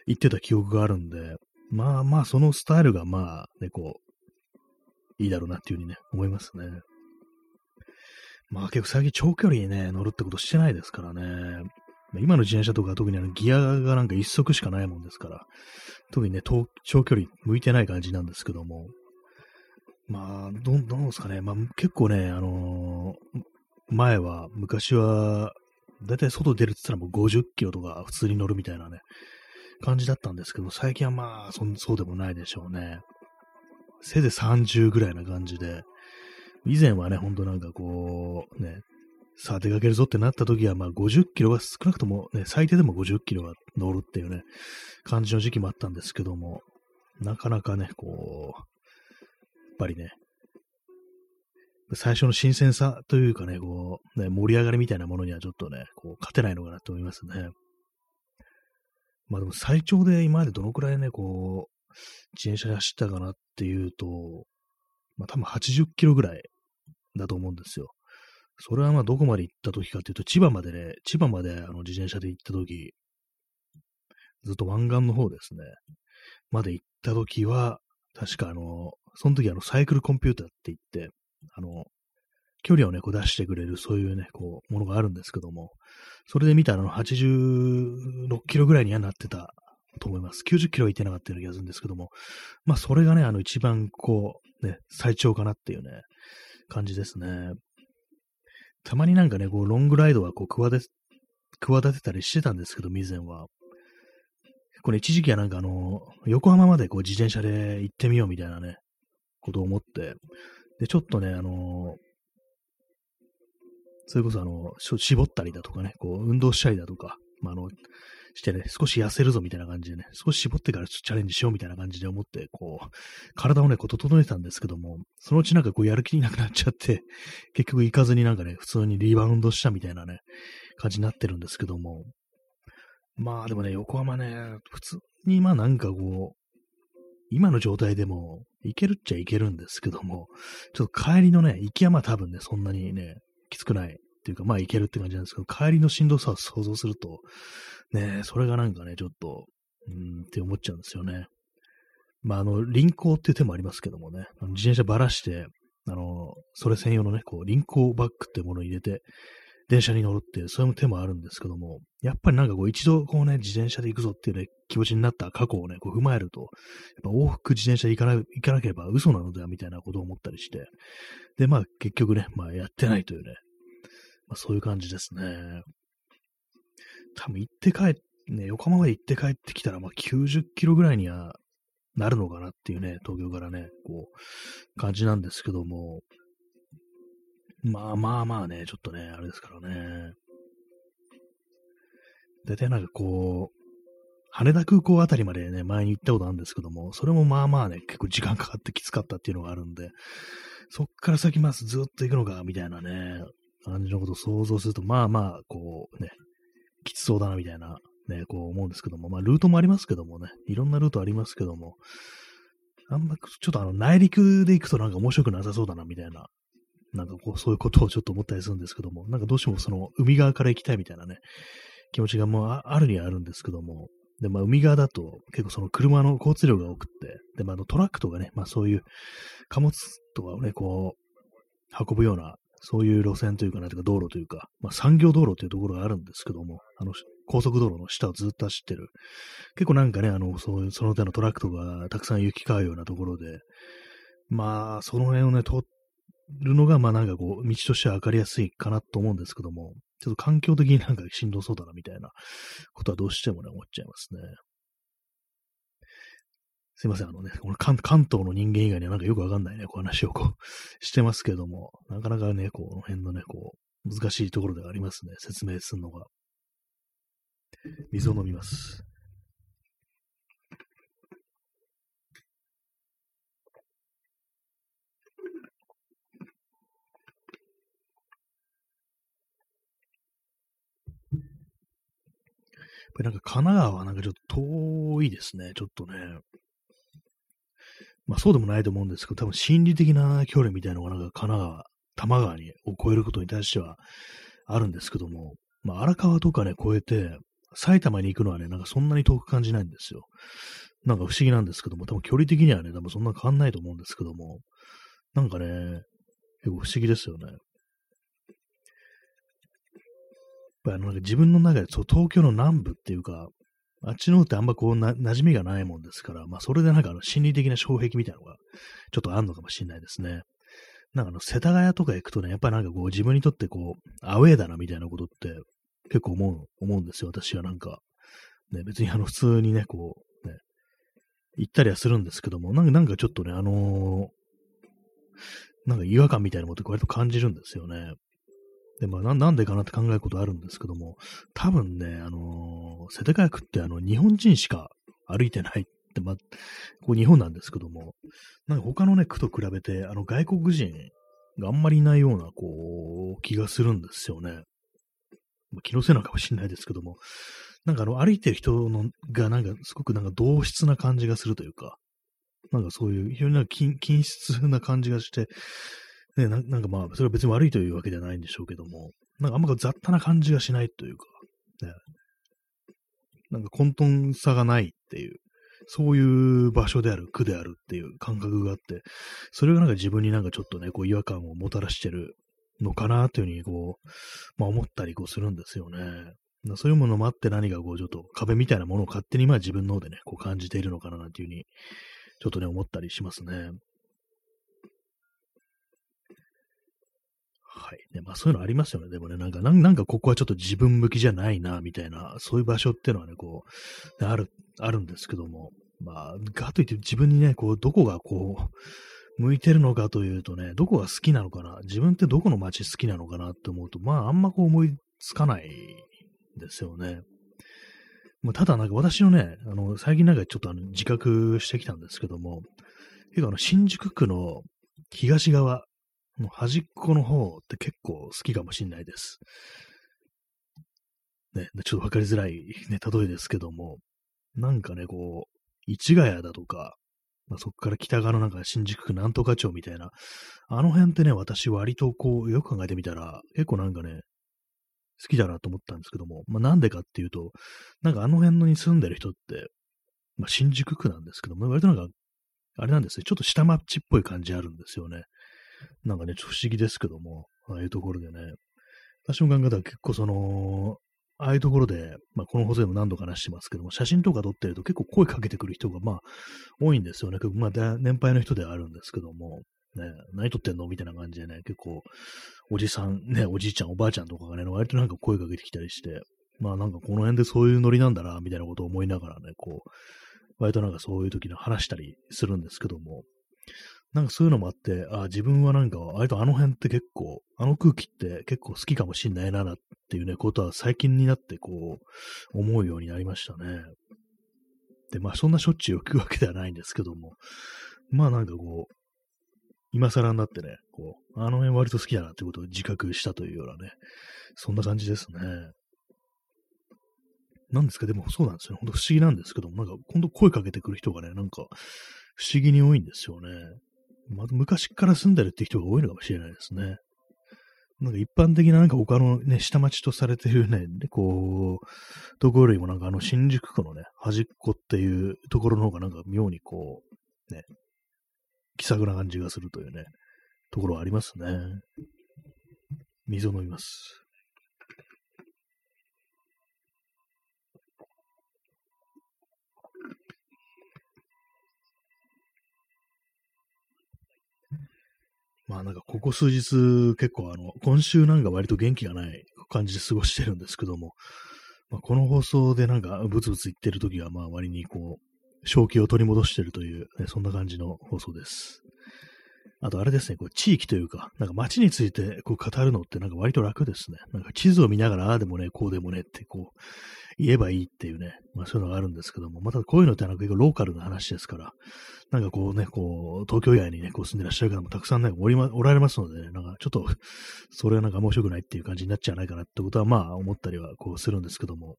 言ってた記憶があるんで、まあまあ、そのスタイルがまあ、ね、こう、いいだろうなっていうふうにね、思いますね。まあ結構最近長距離にね、乗るってことしてないですからね。今の自転車とか特にあのギアがなんか一足しかないもんですから、特にね、長距離向いてない感じなんですけども、まあ、どどうですかね、まあ結構ね、あのー、前は、昔は、だいたい外出るって言ったらもう50キロとか普通に乗るみたいなね、感じだったんですけど、最近はまあそ、そうでもないでしょうね。せいぜい30ぐらいな感じで、以前はね、ほんとなんかこう、ね、さあ出かけるぞってなった時は、まあ50キロは少なくともね、最低でも50キロは乗るっていうね、感じの時期もあったんですけども、なかなかね、こう、ぱりね、最初の新鮮さというかね、こう、ね、盛り上がりみたいなものにはちょっとね、こう、勝てないのかなと思いますね。まあでも最長で今までどのくらいね、こう、自転車で走ったかなっていうと、まあ多分80キロぐらいだと思うんですよ。それはまあどこまで行った時かっていうと、千葉までね、千葉まであの自転車で行った時、ずっと湾岸の方ですね、まで行った時は、確かあの、その時あのサイクルコンピューターって言って、あの、距離をね、こう出してくれる、そういうね、こう、ものがあるんですけども、それで見たら、あの、86キロぐらいにはなってたと思います。90キロはいってなかったような気がするんですけども、まあ、それがね、あの、一番、こう、ね、最長かなっていうね、感じですね。たまになんかね、こう、ロングライドはこう、企て、企てたりしてたんですけど、以前は。これ一時期はなんかあの、横浜までこう、自転車で行ってみようみたいなね、ことを思って、で、ちょっとね、あの、それこそあの、絞ったりだとかね、こう、運動したりだとか、まあ、あの、してね、少し痩せるぞみたいな感じでね、少し絞ってからチャレンジしようみたいな感じで思って、こう、体をね、こう整えたんですけども、そのうちなんかこうやる気になくなっちゃって、(laughs) 結局行かずになんかね、普通にリバウンドしたみたいなね、感じになってるんですけども、まあでもね、横浜ね、普通にまあなんかこう、今の状態でも、行けるっちゃ行けるんですけども、ちょっと帰りのね、行きはまあ多分ね、そんなにね、きつくないっていうか、まあ行けるって感じなんですけど、帰りのしんどさを想像すると、ね、それがなんかね、ちょっと、うんって思っちゃうんですよね。まあ、あの、輪行っていう手もありますけどもね、自転車ばらして、あの、それ専用のね、こう、輪行バッグっていうものを入れて、電車に乗るっていう、そういう手もあるんですけども、やっぱりなんかこう、一度こうね、自転車で行くぞっていうね、気持ちになった過去をね、こう踏まえると、やっぱ往復自転車で行かな行かなければ嘘なのではみたいなことを思ったりして、で、まあ結局ね、まあやってないというね、まあそういう感じですね。多分行って帰って、ね、横浜まで行って帰ってきたら、まあ90キロぐらいにはなるのかなっていうね、東京からね、こう、感じなんですけども、まあまあまあね、ちょっとね、あれですからね。大体なんかこう、羽田空港あたりまでね、前に行ったことあるんですけども、それもまあまあね、結構時間かかってきつかったっていうのがあるんで、そっから先ますずっと行くのか、みたいなね、感じのことを想像すると、まあまあ、こうね、きつそうだな、みたいな、ね、こう思うんですけども、まあ、ルートもありますけどもね、いろんなルートありますけども、あんま、ちょっとあの、内陸で行くとなんか面白くなさそうだな、みたいな、なんかこう、そういうことをちょっと思ったりするんですけども、なんかどうしてもその、海側から行きたいみたいなね、気持ちがもうあるにはあるんですけども、で、まあ、海側だと結構その車の交通量が多くって、で、まあ、のトラックとかね、まあ、そういう貨物とかをね、こう、運ぶようなそういう路線というか、なんか道路というか、まあ、産業道路というところがあるんですけども、あの、高速道路の下をずっと走ってる。結構なんかね、あの、そういう、その手のトラックとかたくさん行き交うようなところで、まあ、その辺をね、通っるのが、まあなんかこう、道としては分かりやすいかなと思うんですけども、ちょっと環境的になんかしんどそうだなみたいなことはどうしてもね、思っちゃいますね。すいません、あのね、この関東の人間以外にはなんかよくわかんないね、こう話をこう (laughs) してますけども、なかなかね、この辺のね、こう、難しいところではありますね、説明するのが。水を飲みます。これなんか神奈川はなんかちょっと遠いですね。ちょっとね。まあそうでもないと思うんですけど、多分心理的な距離みたいなのがなんか神奈川、多摩川にを越えることに対してはあるんですけども、まあ荒川とかね、越えて、埼玉に行くのはね、なんかそんなに遠く感じないんですよ。なんか不思議なんですけども、多分距離的にはね、多分そんな変わんないと思うんですけども、なんかね、結構不思議ですよね。ぱりあの、自分の中でそう東京の南部っていうか、あっちの方ってあんまこうな、馴染みがないもんですから、まあそれでなんかあの心理的な障壁みたいなのがちょっとあんのかもしれないですね。なんかあの、世田谷とか行くとね、やっぱなんかこう自分にとってこう、アウェーだなみたいなことって結構思う、思うんですよ、私はなんか。ね、別にあの、普通にね、こう、ね、行ったりはするんですけども、なんかなんかちょっとね、あのー、なんか違和感みたいなこと割と感じるんですよね。で、まあな、んでかなって考えることあるんですけども、多分ね、あのー、世田谷区ってあの、日本人しか歩いてないって、まあ、ここ日本なんですけども、なんか他のね、区と比べて、あの、外国人があんまりいないような、こう、気がするんですよね。まあ、気のせいなのかもしれないですけども、なんかあの、歩いてる人のが、なんか、すごくなんか同質な感じがするというか、なんかそういう、非常になんか均均質な感じがして、ねな、なんかまあ、それは別に悪いというわけではないんでしょうけども、なんかあんま雑多な感じがしないというか、ね、なんか混沌さがないっていう、そういう場所である、区であるっていう感覚があって、それがなんか自分になんかちょっとね、こう違和感をもたらしてるのかなというふうに、こう、まあ思ったりこうするんですよね。そういうものもあって何かこうちょっと壁みたいなものを勝手にまあ自分の方でね、こう感じているのかななんていうふうに、ちょっとね、思ったりしますね。はい。ね、まあそういうのありますよね。でもね、なんか、なんかここはちょっと自分向きじゃないな、みたいな、そういう場所っていうのはね、こう、ある、あるんですけども、まあ、かといって自分にね、こう、どこがこう、向いてるのかというとね、どこが好きなのかな、自分ってどこの街好きなのかなって思うと、まあ、あんまこう思いつかないですよね。まあ、ただなんか私のね、あの、最近なんかちょっとあの自覚してきたんですけども、結構あの、新宿区の東側の端っこの方って結構好きかもしんないです。ね、ちょっとわかりづらいね、例えですけども、なんかね、こう、市ヶ谷だとか、まあ、そこから北側のなんか新宿区なんとか町みたいな、あの辺ってね、私割とこう、よく考えてみたら、結構なんかね、好きだなと思ったんですけども、まあ、なんでかっていうと、なんかあの辺のに住んでる人って、まあ、新宿区なんですけども、割となんか、あれなんですね、ちょっと下町っぽい感じあるんですよね。なんかね、不思議ですけども、ああいうところでね。私の考え方は結構その、ああいうところで、まあ、この放送でも何度か話してますけども、写真とか撮ってると結構声かけてくる人が、まあ、多いんですよね。まあ、年配の人ではあるんですけども、ね、何撮ってんのみたいな感じでね、結構、おじさん、ね、おじいちゃん、おばあちゃんとかがね、割となんか声かけてきたりして、まあなんかこの辺でそういうノリなんだな、みたいなことを思いながらね、こう、割となんかそういう時の話したりするんですけども、なんかそういうのもあって、あ自分はなんか、割とあの辺って結構、あの空気って結構好きかもしんないな、っていうね、ことは最近になってこう、思うようになりましたね。で、まあそんなしょっちゅう行くわけではないんですけども、まあなんかこう、今更になってね、こう、あの辺割と好きだなってことを自覚したというようなね、そんな感じですね。なんですか、でもそうなんですよ。ほんと不思議なんですけども、なんか今度声かけてくる人がね、なんか不思議に多いんですよね。まあ、昔から住んでるって人が多いのかもしれないですね。なんか一般的ななんか他のね、下町とされてるね、こう、ところよりもなんかあの新宿区のね、端っこっていうところの方がなんか妙にこう、ね、気さくな感じがするというね、ところはありますね。水を飲みます。まあなんかここ数日結構あの、今週なんか割と元気がない感じで過ごしてるんですけども、まあ、この放送でなんかブツブツ言ってる時はまあ割にこう、正気を取り戻してるという、ね、そんな感じの放送です。あとあれですね、こう地域というか、なんか街についてこう語るのってなんか割と楽ですね。なんか地図を見ながら、ああでもね、こうでもねってこう、言えばいいっていうね、まあそういうのがあるんですけども、またこういうのってなんか結構ローカルな話ですから、なんかこうね、こう、東京以外にね、こう住んでらっしゃる方もたくさんね、おりま、おられますのでね、なんかちょっと、それはなんか面白くないっていう感じになっちゃわないかなってことはまあ思ったりはこうするんですけども、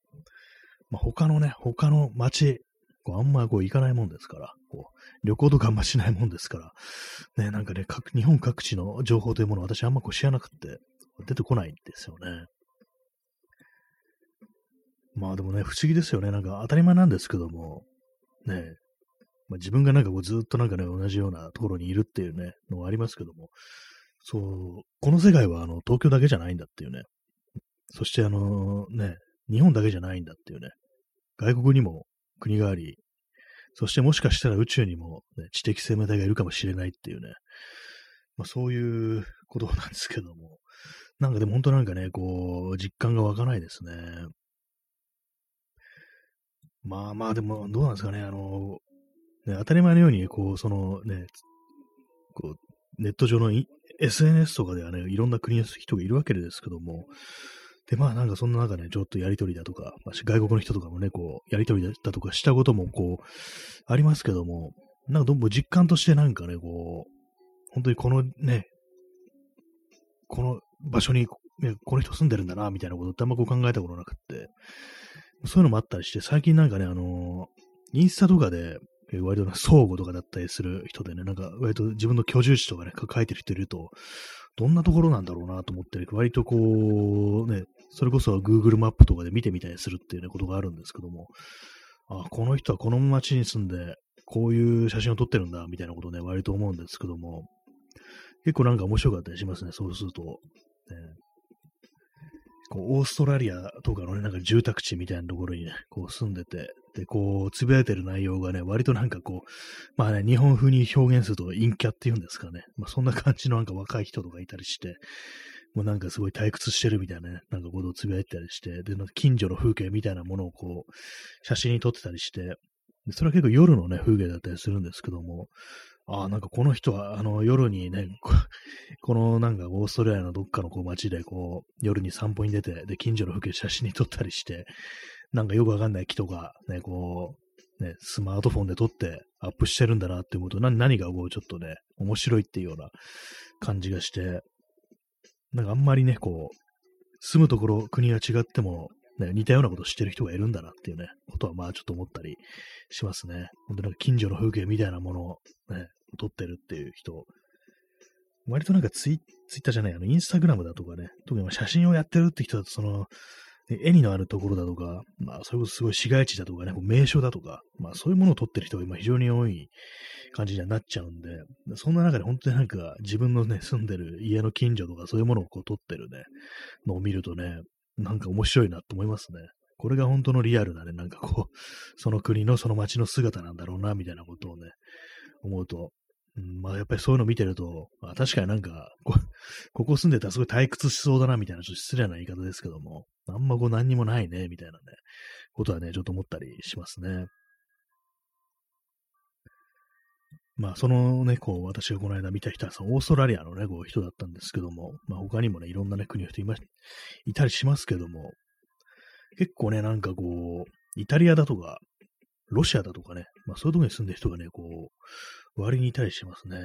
まあ他のね、他の街、こうあんまこう行かないもんですから、こう、旅行とかあんましないもんですから、ね、なんかね、各、日本各地の情報というものを私あんまこう知らなくて、出てこないんですよね。まあでもね、不思議ですよね。なんか当たり前なんですけども、ね、まあ、自分がなんかこうずっとなんかね、同じようなところにいるっていうね、のがありますけども、そう、この世界はあの東京だけじゃないんだっていうね、そしてあのね、日本だけじゃないんだっていうね、外国にも国があり、そしてもしかしたら宇宙にも、ね、知的生命体がいるかもしれないっていうね、まあ、そういうことなんですけども、なんかでも本当なんかね、こう、実感が湧かないですね。まあまあでも、どうなんですかね、あの、ね、当たり前のように、こう、そのね、こう、ネット上の SNS とかではね、いろんな国の人がいるわけですけども、で、まあなんかそんな中ね、ちょっとやりとりだとか、まあ、外国の人とかもね、こう、やりとりだとかしたこともこう、ありますけども、なんかどうも実感としてなんかね、こう、本当にこのね、この場所に、ね、この人住んでるんだな、みたいなことってあんまこう考えたことなくって、そういうのもあったりして、最近なんかね、あのー、インスタとかで、え割と相互とかだったりする人でね、なんか割と自分の居住地とかね、書いてる人いると、どんなところなんだろうなと思って、割とこう、ね、それこそ Google マップとかで見てみたりするっていうね、ことがあるんですけども、あ、この人はこの街に住んで、こういう写真を撮ってるんだ、みたいなことね、割と思うんですけども、結構なんか面白かったりしますね、そうすると。ね、こうオーストラリアとかのね、なんか住宅地みたいなところにね、こう住んでて、で、こう、つぶやいてる内容がね、割となんかこう、まあね、日本風に表現すると陰キャっていうんですかね。まあそんな感じのなんか若い人とかいたりして、もうなんかすごい退屈してるみたいなね、なんかことをつぶやいたりして、で、近所の風景みたいなものをこう、写真に撮ってたりして、それは結構夜のね、風景だったりするんですけども、ああ、なんかこの人は、あの、夜にね、(laughs) このなんかオーストラリアのどっかのこう街でこう、夜に散歩に出て、で、近所の風景写真に撮ったりして、なんかよくわかんない木とか、ね、こう、ね、スマートフォンで撮ってアップしてるんだなって思うと、何がこう、ちょっとね、面白いっていうような感じがして、なんかあんまりね、こう、住むところ、国が違っても、ね、似たようなことしてる人がいるんだなっていうね、ことはまあちょっと思ったりしますね。本当なんか近所の風景みたいなものをね、撮ってるっていう人、割となんかツイツイッターじゃない、あの、インスタグラムだとかね、特に写真をやってるって人だと、その、絵にのあるところだとか、まあ、それこそすごい市街地だとかね、名所だとか、まあ、そういうものを撮ってる人が今非常に多い感じにはなっちゃうんで、そんな中で本当になんか自分のね、住んでる家の近所とかそういうものをこう撮ってるね、のを見るとね、なんか面白いなと思いますね。これが本当のリアルなね、なんかこう、その国のその街の姿なんだろうな、みたいなことをね、思うと、うん、まあやっぱりそういうの見てると、まあ、確かになんかこ、(laughs) ここ住んでたらすごい退屈しそうだなみたいな、ちょっと失礼な言い方ですけども、あんまこう何にもないね、みたいなね、ことはね、ちょっと思ったりしますね。まあ、そのね、こう、私がこの間見た人は、そのオーストラリアのね、こう、人だったんですけども、まあ、他にもね、いろんなね、国の人いまいたりしますけども、結構ね、なんかこう、イタリアだとか、ロシアだとかね、まあ、そういうとこに住んでる人がね、こう、割にいたりしますね。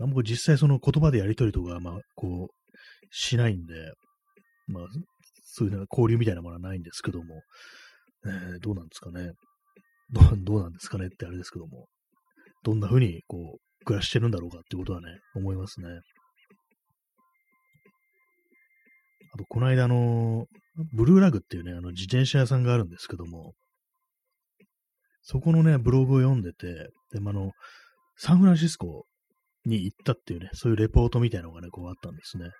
あんま実際その言葉でやりとりとか、まあ、こう、しないんで、まあ、そういうな交流みたいなものはないんですけども、えー、どうなんですかね。どどうなんですかねってあれですけども、どんな風にこう、暮らしてるんだろうかってことはね、思いますね。あと、この間、あの、ブルーラグっていうね、あの、自転車屋さんがあるんですけども、そこのね、ブログを読んでて、で、まあの、サンフランシスコに行ったっていうね、そういうレポートみたいなのがね、こうあったんですね。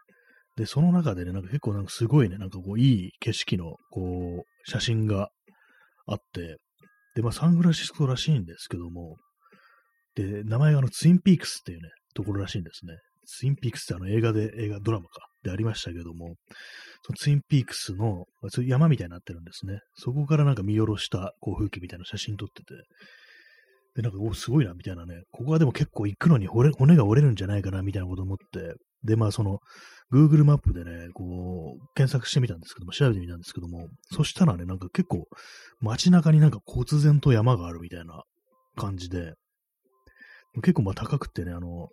で、その中でね、なんか結構なんかすごいね、なんかこう、いい景色の、こう、写真があって、で、まあ、サンフランシスコらしいんですけども、で、名前があの、ツインピークスっていうね、ところらしいんですね。ツインピークスってあの映画で、映画、ドラマか、でありましたけども、そのツインピークスの、そういう山みたいになってるんですね。そこからなんか見下ろしたこう風景みたいな写真撮ってて、で、なんか、お、すごいな、みたいなね。ここはでも結構行くのに骨が折れるんじゃないかな、みたいなこと思って。で、まあ、その、Google マップでね、こう、検索してみたんですけども、調べてみたんですけども、そしたらね、なんか結構、街中になんか忽然と山があるみたいな感じで、結構まあ高くってね、あの、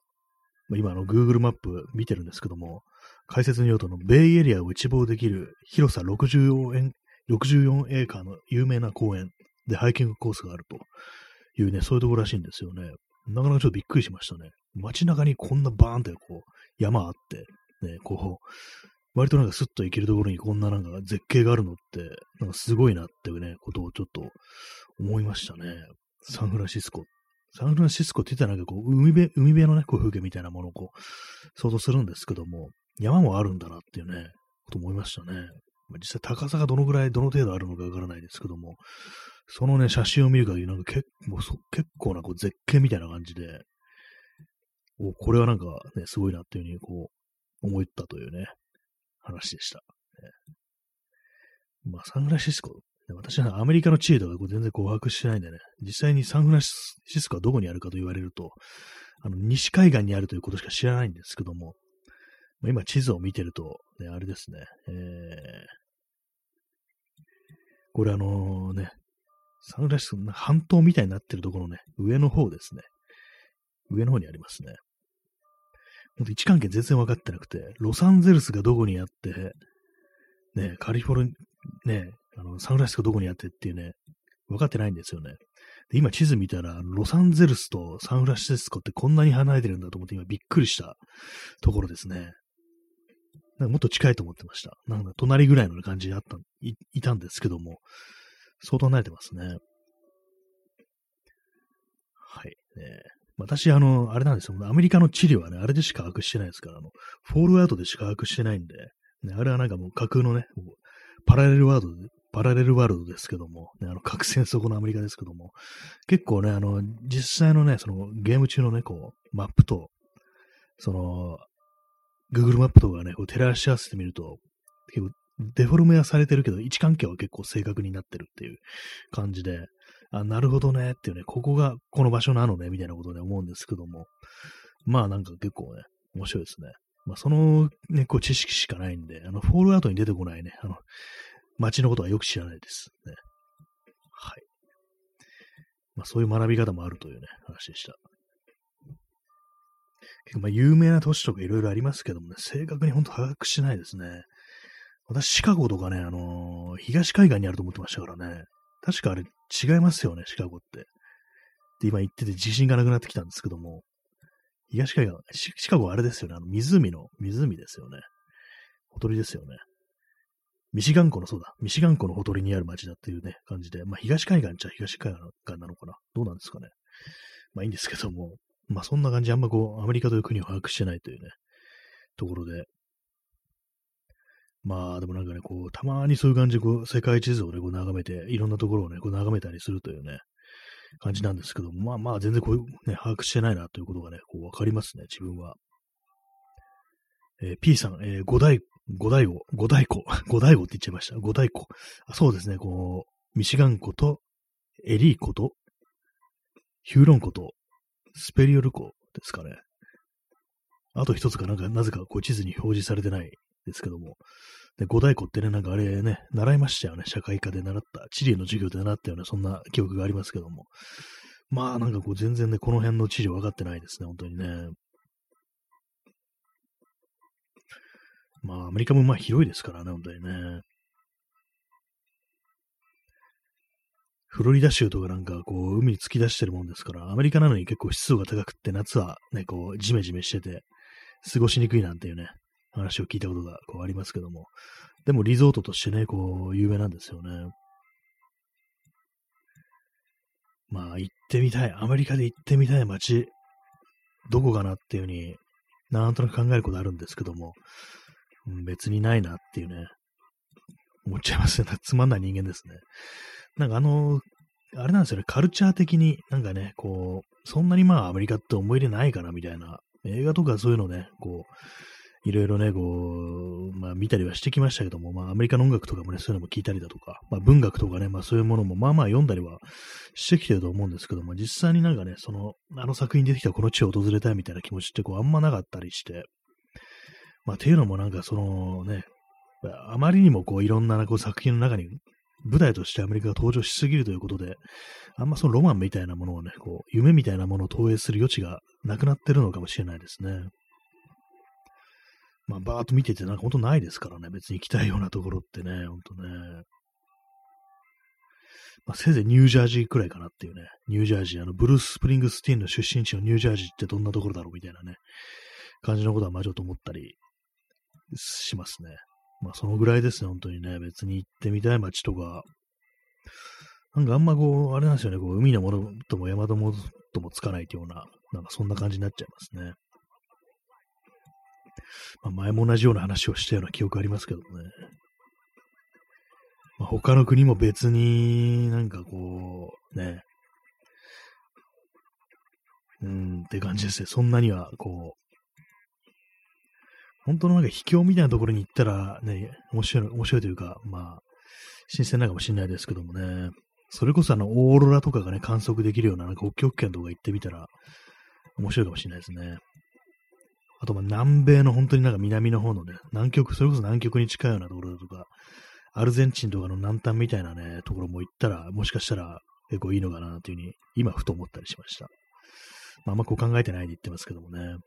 今の Google マップ見てるんですけども、解説によるとの、ベイエリアを一望できる広さ64円、64エーカーの有名な公園でハイキングコースがあるというね、そういうところらしいんですよね。なかなかちょっとびっくりしましたね。街中にこんなバーンってこう、山あって、ね、こう、割となんかスッと行けるところにこんななんか絶景があるのって、なんかすごいなっていうね、ことをちょっと思いましたね。サンフランシスコ。サンフランシスコって言ったらなんかこう、海辺、海辺のね、こう風景みたいなものをこう、想像するんですけども、山もあるんだなっていうね、こと思いましたね。実際高さがどのぐらい、どの程度あるのかわからないですけども、そのね、写真を見る限り、なんか結構結構なこう絶景みたいな感じで、お、これはなんかね、すごいなっていうふうにこう、思ったというね、話でした。ね、まあ、サンフランシスコ、私はアメリカの地理とか全然こう把握してないんでね、実際にサンフランシスコはどこにあるかと言われると、あの、西海岸にあるということしか知らないんですけども、まあ、今地図を見てると、ね、あれですね、えー、これあのね、サンフランシスコの半島みたいになってるところね、上の方ですね。上の方にありますね。ほんと位置関係全然分かってなくて、ロサンゼルスがどこにあって、ね、カリフォルニね、あの、サンフランシスコどこにあってっていうね、分かってないんですよね。で今地図見たら、ロサンゼルスとサンフランシスコってこんなに離れてるんだと思って今びっくりしたところですね。なんかもっと近いと思ってました。なんか隣ぐらいの感じであったい、いたんですけども、相当離れてますね。はい。ね、私、あの、あれなんですよ。アメリカの地理はね、あれでしか把握してないですから、あの、フォールアウトでしか把握してないんで、ね、あれはなんかもう架空のね、パラレルワールド、パラレルワールドですけども、ね、あの、核戦争後のアメリカですけども、結構ね、あの、実際のね、その、ゲーム中のね、こう、マップと、その、Google マップとかね、こう照らし合わせてみると、結構デフォルメはされてるけど、位置関係は結構正確になってるっていう感じで、あ、なるほどねっていうね、ここがこの場所なのね、みたいなことで思うんですけども、まあなんか結構ね、面白いですね。まあそのね、こう知識しかないんで、あの、フォールアウトに出てこないね、あの、街のことはよく知らないですね。はい。まあそういう学び方もあるというね、話でした。結構まあ有名な都市とかいろいろありますけどもね、正確に本当把握しないですね。私、シカゴとかね、あのー、東海岸にあると思ってましたからね。確かあれ違いますよね、シカゴって。で、今言ってて自信がなくなってきたんですけども、東海岸、シカゴはあれですよね、あの湖の、湖ですよね。ほとりですよね。ミシガン湖の、そうだ、ミシガン湖のほとりにある町だっていうね、感じで、まあ東海岸っちゃ東海岸なのかな。どうなんですかね。まあいいんですけども、まあそんな感じ、あんまこう、アメリカという国を把握してないというね、ところで、まあ、でもなんかね、こう、たまにそういう感じで、こう、世界地図をね、こう眺めて、いろんなところをね、こう眺めたりするというね、感じなんですけども、まあまあ、全然こういうね、把握してないなということがね、こう、わかりますね、自分は。えー、P さん、えー、五大、五大五、五大湖、(laughs) 五大湖って言っちゃいました。五大湖。あそうですね、こう、ミシガン湖と、エリー湖と、ヒューロン湖と、スペリオル湖ですかね。あと一つがなんか、なぜかこう地図に表示されてないですけども、で、五大湖ってね、なんかあれね、習いましたよね。社会科で習った、地理の授業で習ったような、そんな記憶がありますけども。まあ、なんかこう、全然ね、この辺の地理分かってないですね、本当にね。まあ、アメリカもまあ広いですからね、本当にね。フロリダ州とかなんかこう、海突き出してるもんですから、アメリカなのに結構湿度が高くって、夏はね、こう、ジメジメしてて、過ごしにくいなんていうね、話を聞いたことがこうありますけども、でもリゾートとしてね、こう、有名なんですよね。まあ、行ってみたい。アメリカで行ってみたい街、どこかなっていうふうになんとなく考えることあるんですけども、うん、別にないなっていうね、思っちゃいますよね。(laughs) つまんない人間ですね。なんかあの、あれなんですよね、カルチャー的になんかね、こう、そんなにまあアメリカって思い入れないかなみたいな、映画とかそういうのね、こう、いろいろね、こう、まあ見たりはしてきましたけども、まあアメリカの音楽とかもね、そういうのも聞いたりだとか、まあ文学とかね、まあそういうものもまあまあ読んだりはしてきてると思うんですけども、実際になんかね、その、あの作品出てきたこの地を訪れたいみたいな気持ちってこうあんまなかったりして、まあっていうのもなんかそのね、あまりにもこういろんなこう作品の中に舞台としてアメリカが登場しすぎるということで、あんまそのロマンみたいなものをね、こう、夢みたいなものを投影する余地がなくなってるのかもしれないですね。まあ、バーっと見てて、なんか本当ないですからね、別に行きたいようなところってね、ほんとね。まあ、せいぜいニュージャージーくらいかなっていうね、ニュージャージー、あの、ブルース・スプリングスティーンの出身地のニュージャージーってどんなところだろうみたいなね、感じのことはまあちょっと思ったりしますね。まあそのぐらいですね、本当にね、別に行ってみたい街とか、なんかあんまこう、あれなんですよね、こう、海のものとも山のものともつかないというような、なんかそんな感じになっちゃいますね。まあ、前も同じような話をしたような記憶ありますけどね。まあ、他の国も別になんかこう、ね、うんって感じですね。そんなには、こう、本当のなんか秘境みたいなところに行ったらね、面白い、面白いというか、まあ、新鮮なかもしれないですけどもね、それこそあの、オーロラとかがね、観測できるような、なんか北極圏とか行ってみたら、面白いかもしれないですね。あと、ま、南米の本当になんか南の方のね、南極、それこそ南極に近いようなところとか、アルゼンチンとかの南端みたいなね、ところも行ったら、もしかしたら結構いいのかなというふうに、今ふと思ったりしました。まあ、あんまこう考えてないで言ってますけどもね。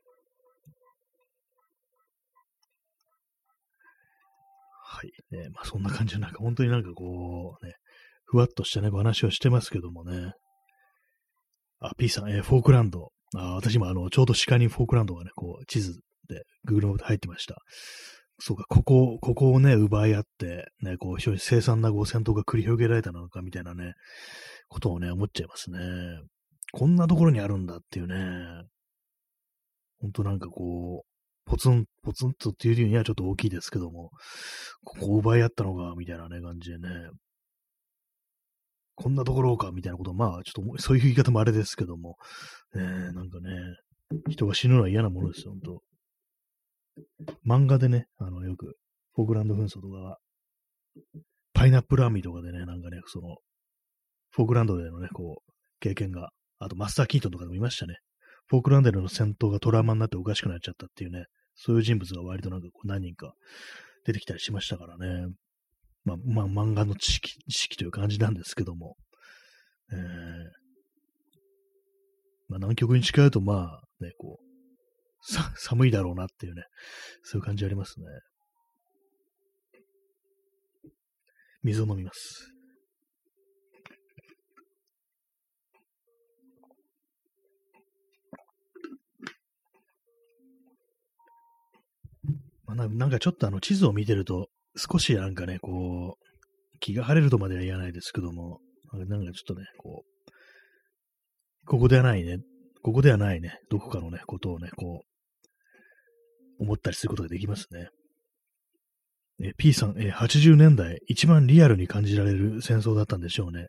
はい。ね、まあそんな感じで、なんか本当になんかこう、ね、ふわっとしたね、話をしてますけどもね。あ、P さん、えー、フォークランド。あ私もあの、ちょうど鹿にフォークランドがね、こう、地図で Google で入ってました。そうか、ここ、ここをね、奪い合って、ね、こう、非常に凄惨なこう戦闘が繰り広げられたのか、みたいなね、ことをね、思っちゃいますね。こんなところにあるんだっていうね、ほんとなんかこう、ポツン、ポツンとっていうにはちょっと大きいですけども、ここを奪い合ったのか、みたいなね、感じでね、こんなところか、みたいなこと、まあ、ちょっと、そういう言い方もあれですけども、ね、なんかね、人が死ぬのは嫌なものですよ、ほんと。漫画でね、あの、よく、フォークランド紛争とか、パイナップルアーミとかでね、なんかね、その、フォークランドでのね、こう、経験が、あとマスター・キートンとかでもいましたね。フォークランドでの戦闘がトラウマになっておかしくなっちゃったっていうね、そういう人物が割となんかこう何人か出てきたりしましたからね。まあ、まあ、漫画の知識、知識という感じなんですけども。えー、まあ、南極に近いと、まあ、ね、こう、さ、寒いだろうなっていうね、そういう感じありますね。水を飲みます。まあ、なんかちょっとあの地図を見てると、少しなんかね、こう、気が晴れるとまでは言わないですけども、なんかちょっとね、こう、ここではないね、ここではないね、どこかのね、ことをね、こう、思ったりすることができますね。え P さん、え80年代、一番リアルに感じられる戦争だったんでしょうね。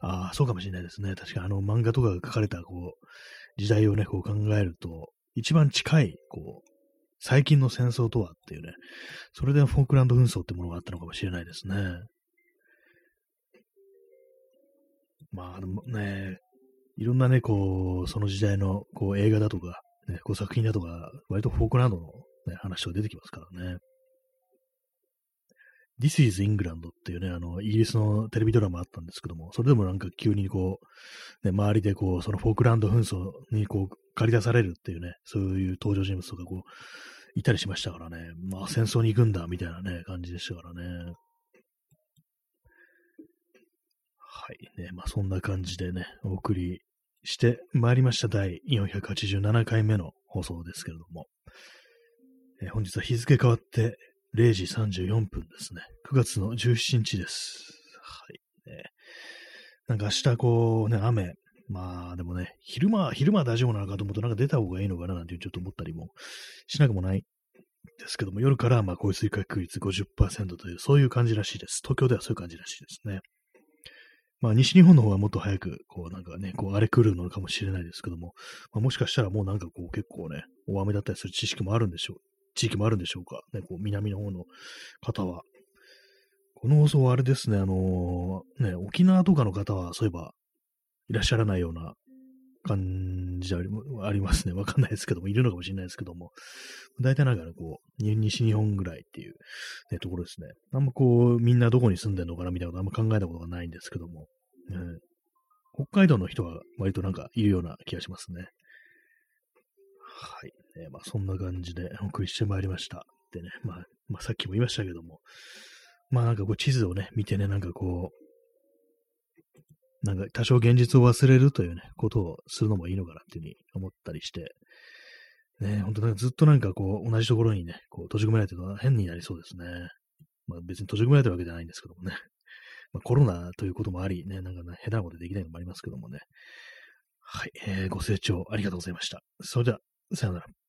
ああ、そうかもしれないですね。確かあの漫画とかが書かれた、こう、時代をね、こう考えると、一番近い、こう、最近の戦争とはっていうね、それでフォークランド紛争ってものがあったのかもしれないですね。まあ、でもね、いろんなね、こう、その時代のこう映画だとか、ね、こう作品だとか、割とフォークランドの、ね、話が出てきますからね。This is England っていうね、あの、イギリスのテレビドラマあったんですけども、それでもなんか急にこう、ね、周りでこう、そのフォークランド紛争にこう、借り出されるっていうね、そういう登場人物とかこう、いたりしましたからね、まあ戦争に行くんだ、みたいなね、感じでしたからね。はい。ね、まあそんな感じでね、お送りしてまいりました第487回目の放送ですけれども、え、本日は日付変わって0時34分ですね。9月の17日です。はい。ね、なんか明日こうね、雨。まあでもね、昼間、昼間は大丈夫なのかと思うとなんか出た方がいいのかななんてちょっと思ったりもしなくもないですけども、夜からまあ降水確率50%という、そういう感じらしいです。東京ではそういう感じらしいですね。まあ西日本の方はもっと早く、こうなんかね、こう荒れ来るのかもしれないですけども、まあ、もしかしたらもうなんかこう結構ね、大雨だったりする知識もあるんでしょう、地域もあるんでしょうか？ね、こう南の方の方は。この放送はあれですね、あのー、ね、沖縄とかの方はそういえばいらっしゃらないような感じはありますね。わかんないですけども、いるのかもしれないですけども、大体なんかね、こう、西日本ぐらいっていう、ね、ところですね。あんまこう、みんなどこに住んでるのかなみたいなことあんま考えたことがないんですけども、ね、北海道の人は割となんかいるような気がしますね。はい。ね、まあ、そんな感じでお送りしてまいりました。でね、まあ、まあ、さっきも言いましたけども、まあなんかこう地図をね、見てね、なんかこう、なんか多少現実を忘れるというね、ことをするのもいいのかなっていうふうに思ったりして、ね、本当なんかずっとなんかこう、同じところにね、こう閉じ込められてるのは変になりそうですね。まあ別に閉じ込められてるわけじゃないんですけどもね。まあコロナということもあり、ね、なんかね、下手なことできないのもありますけどもね。はい、えー、ご清聴ありがとうございました。それでは、さようなら。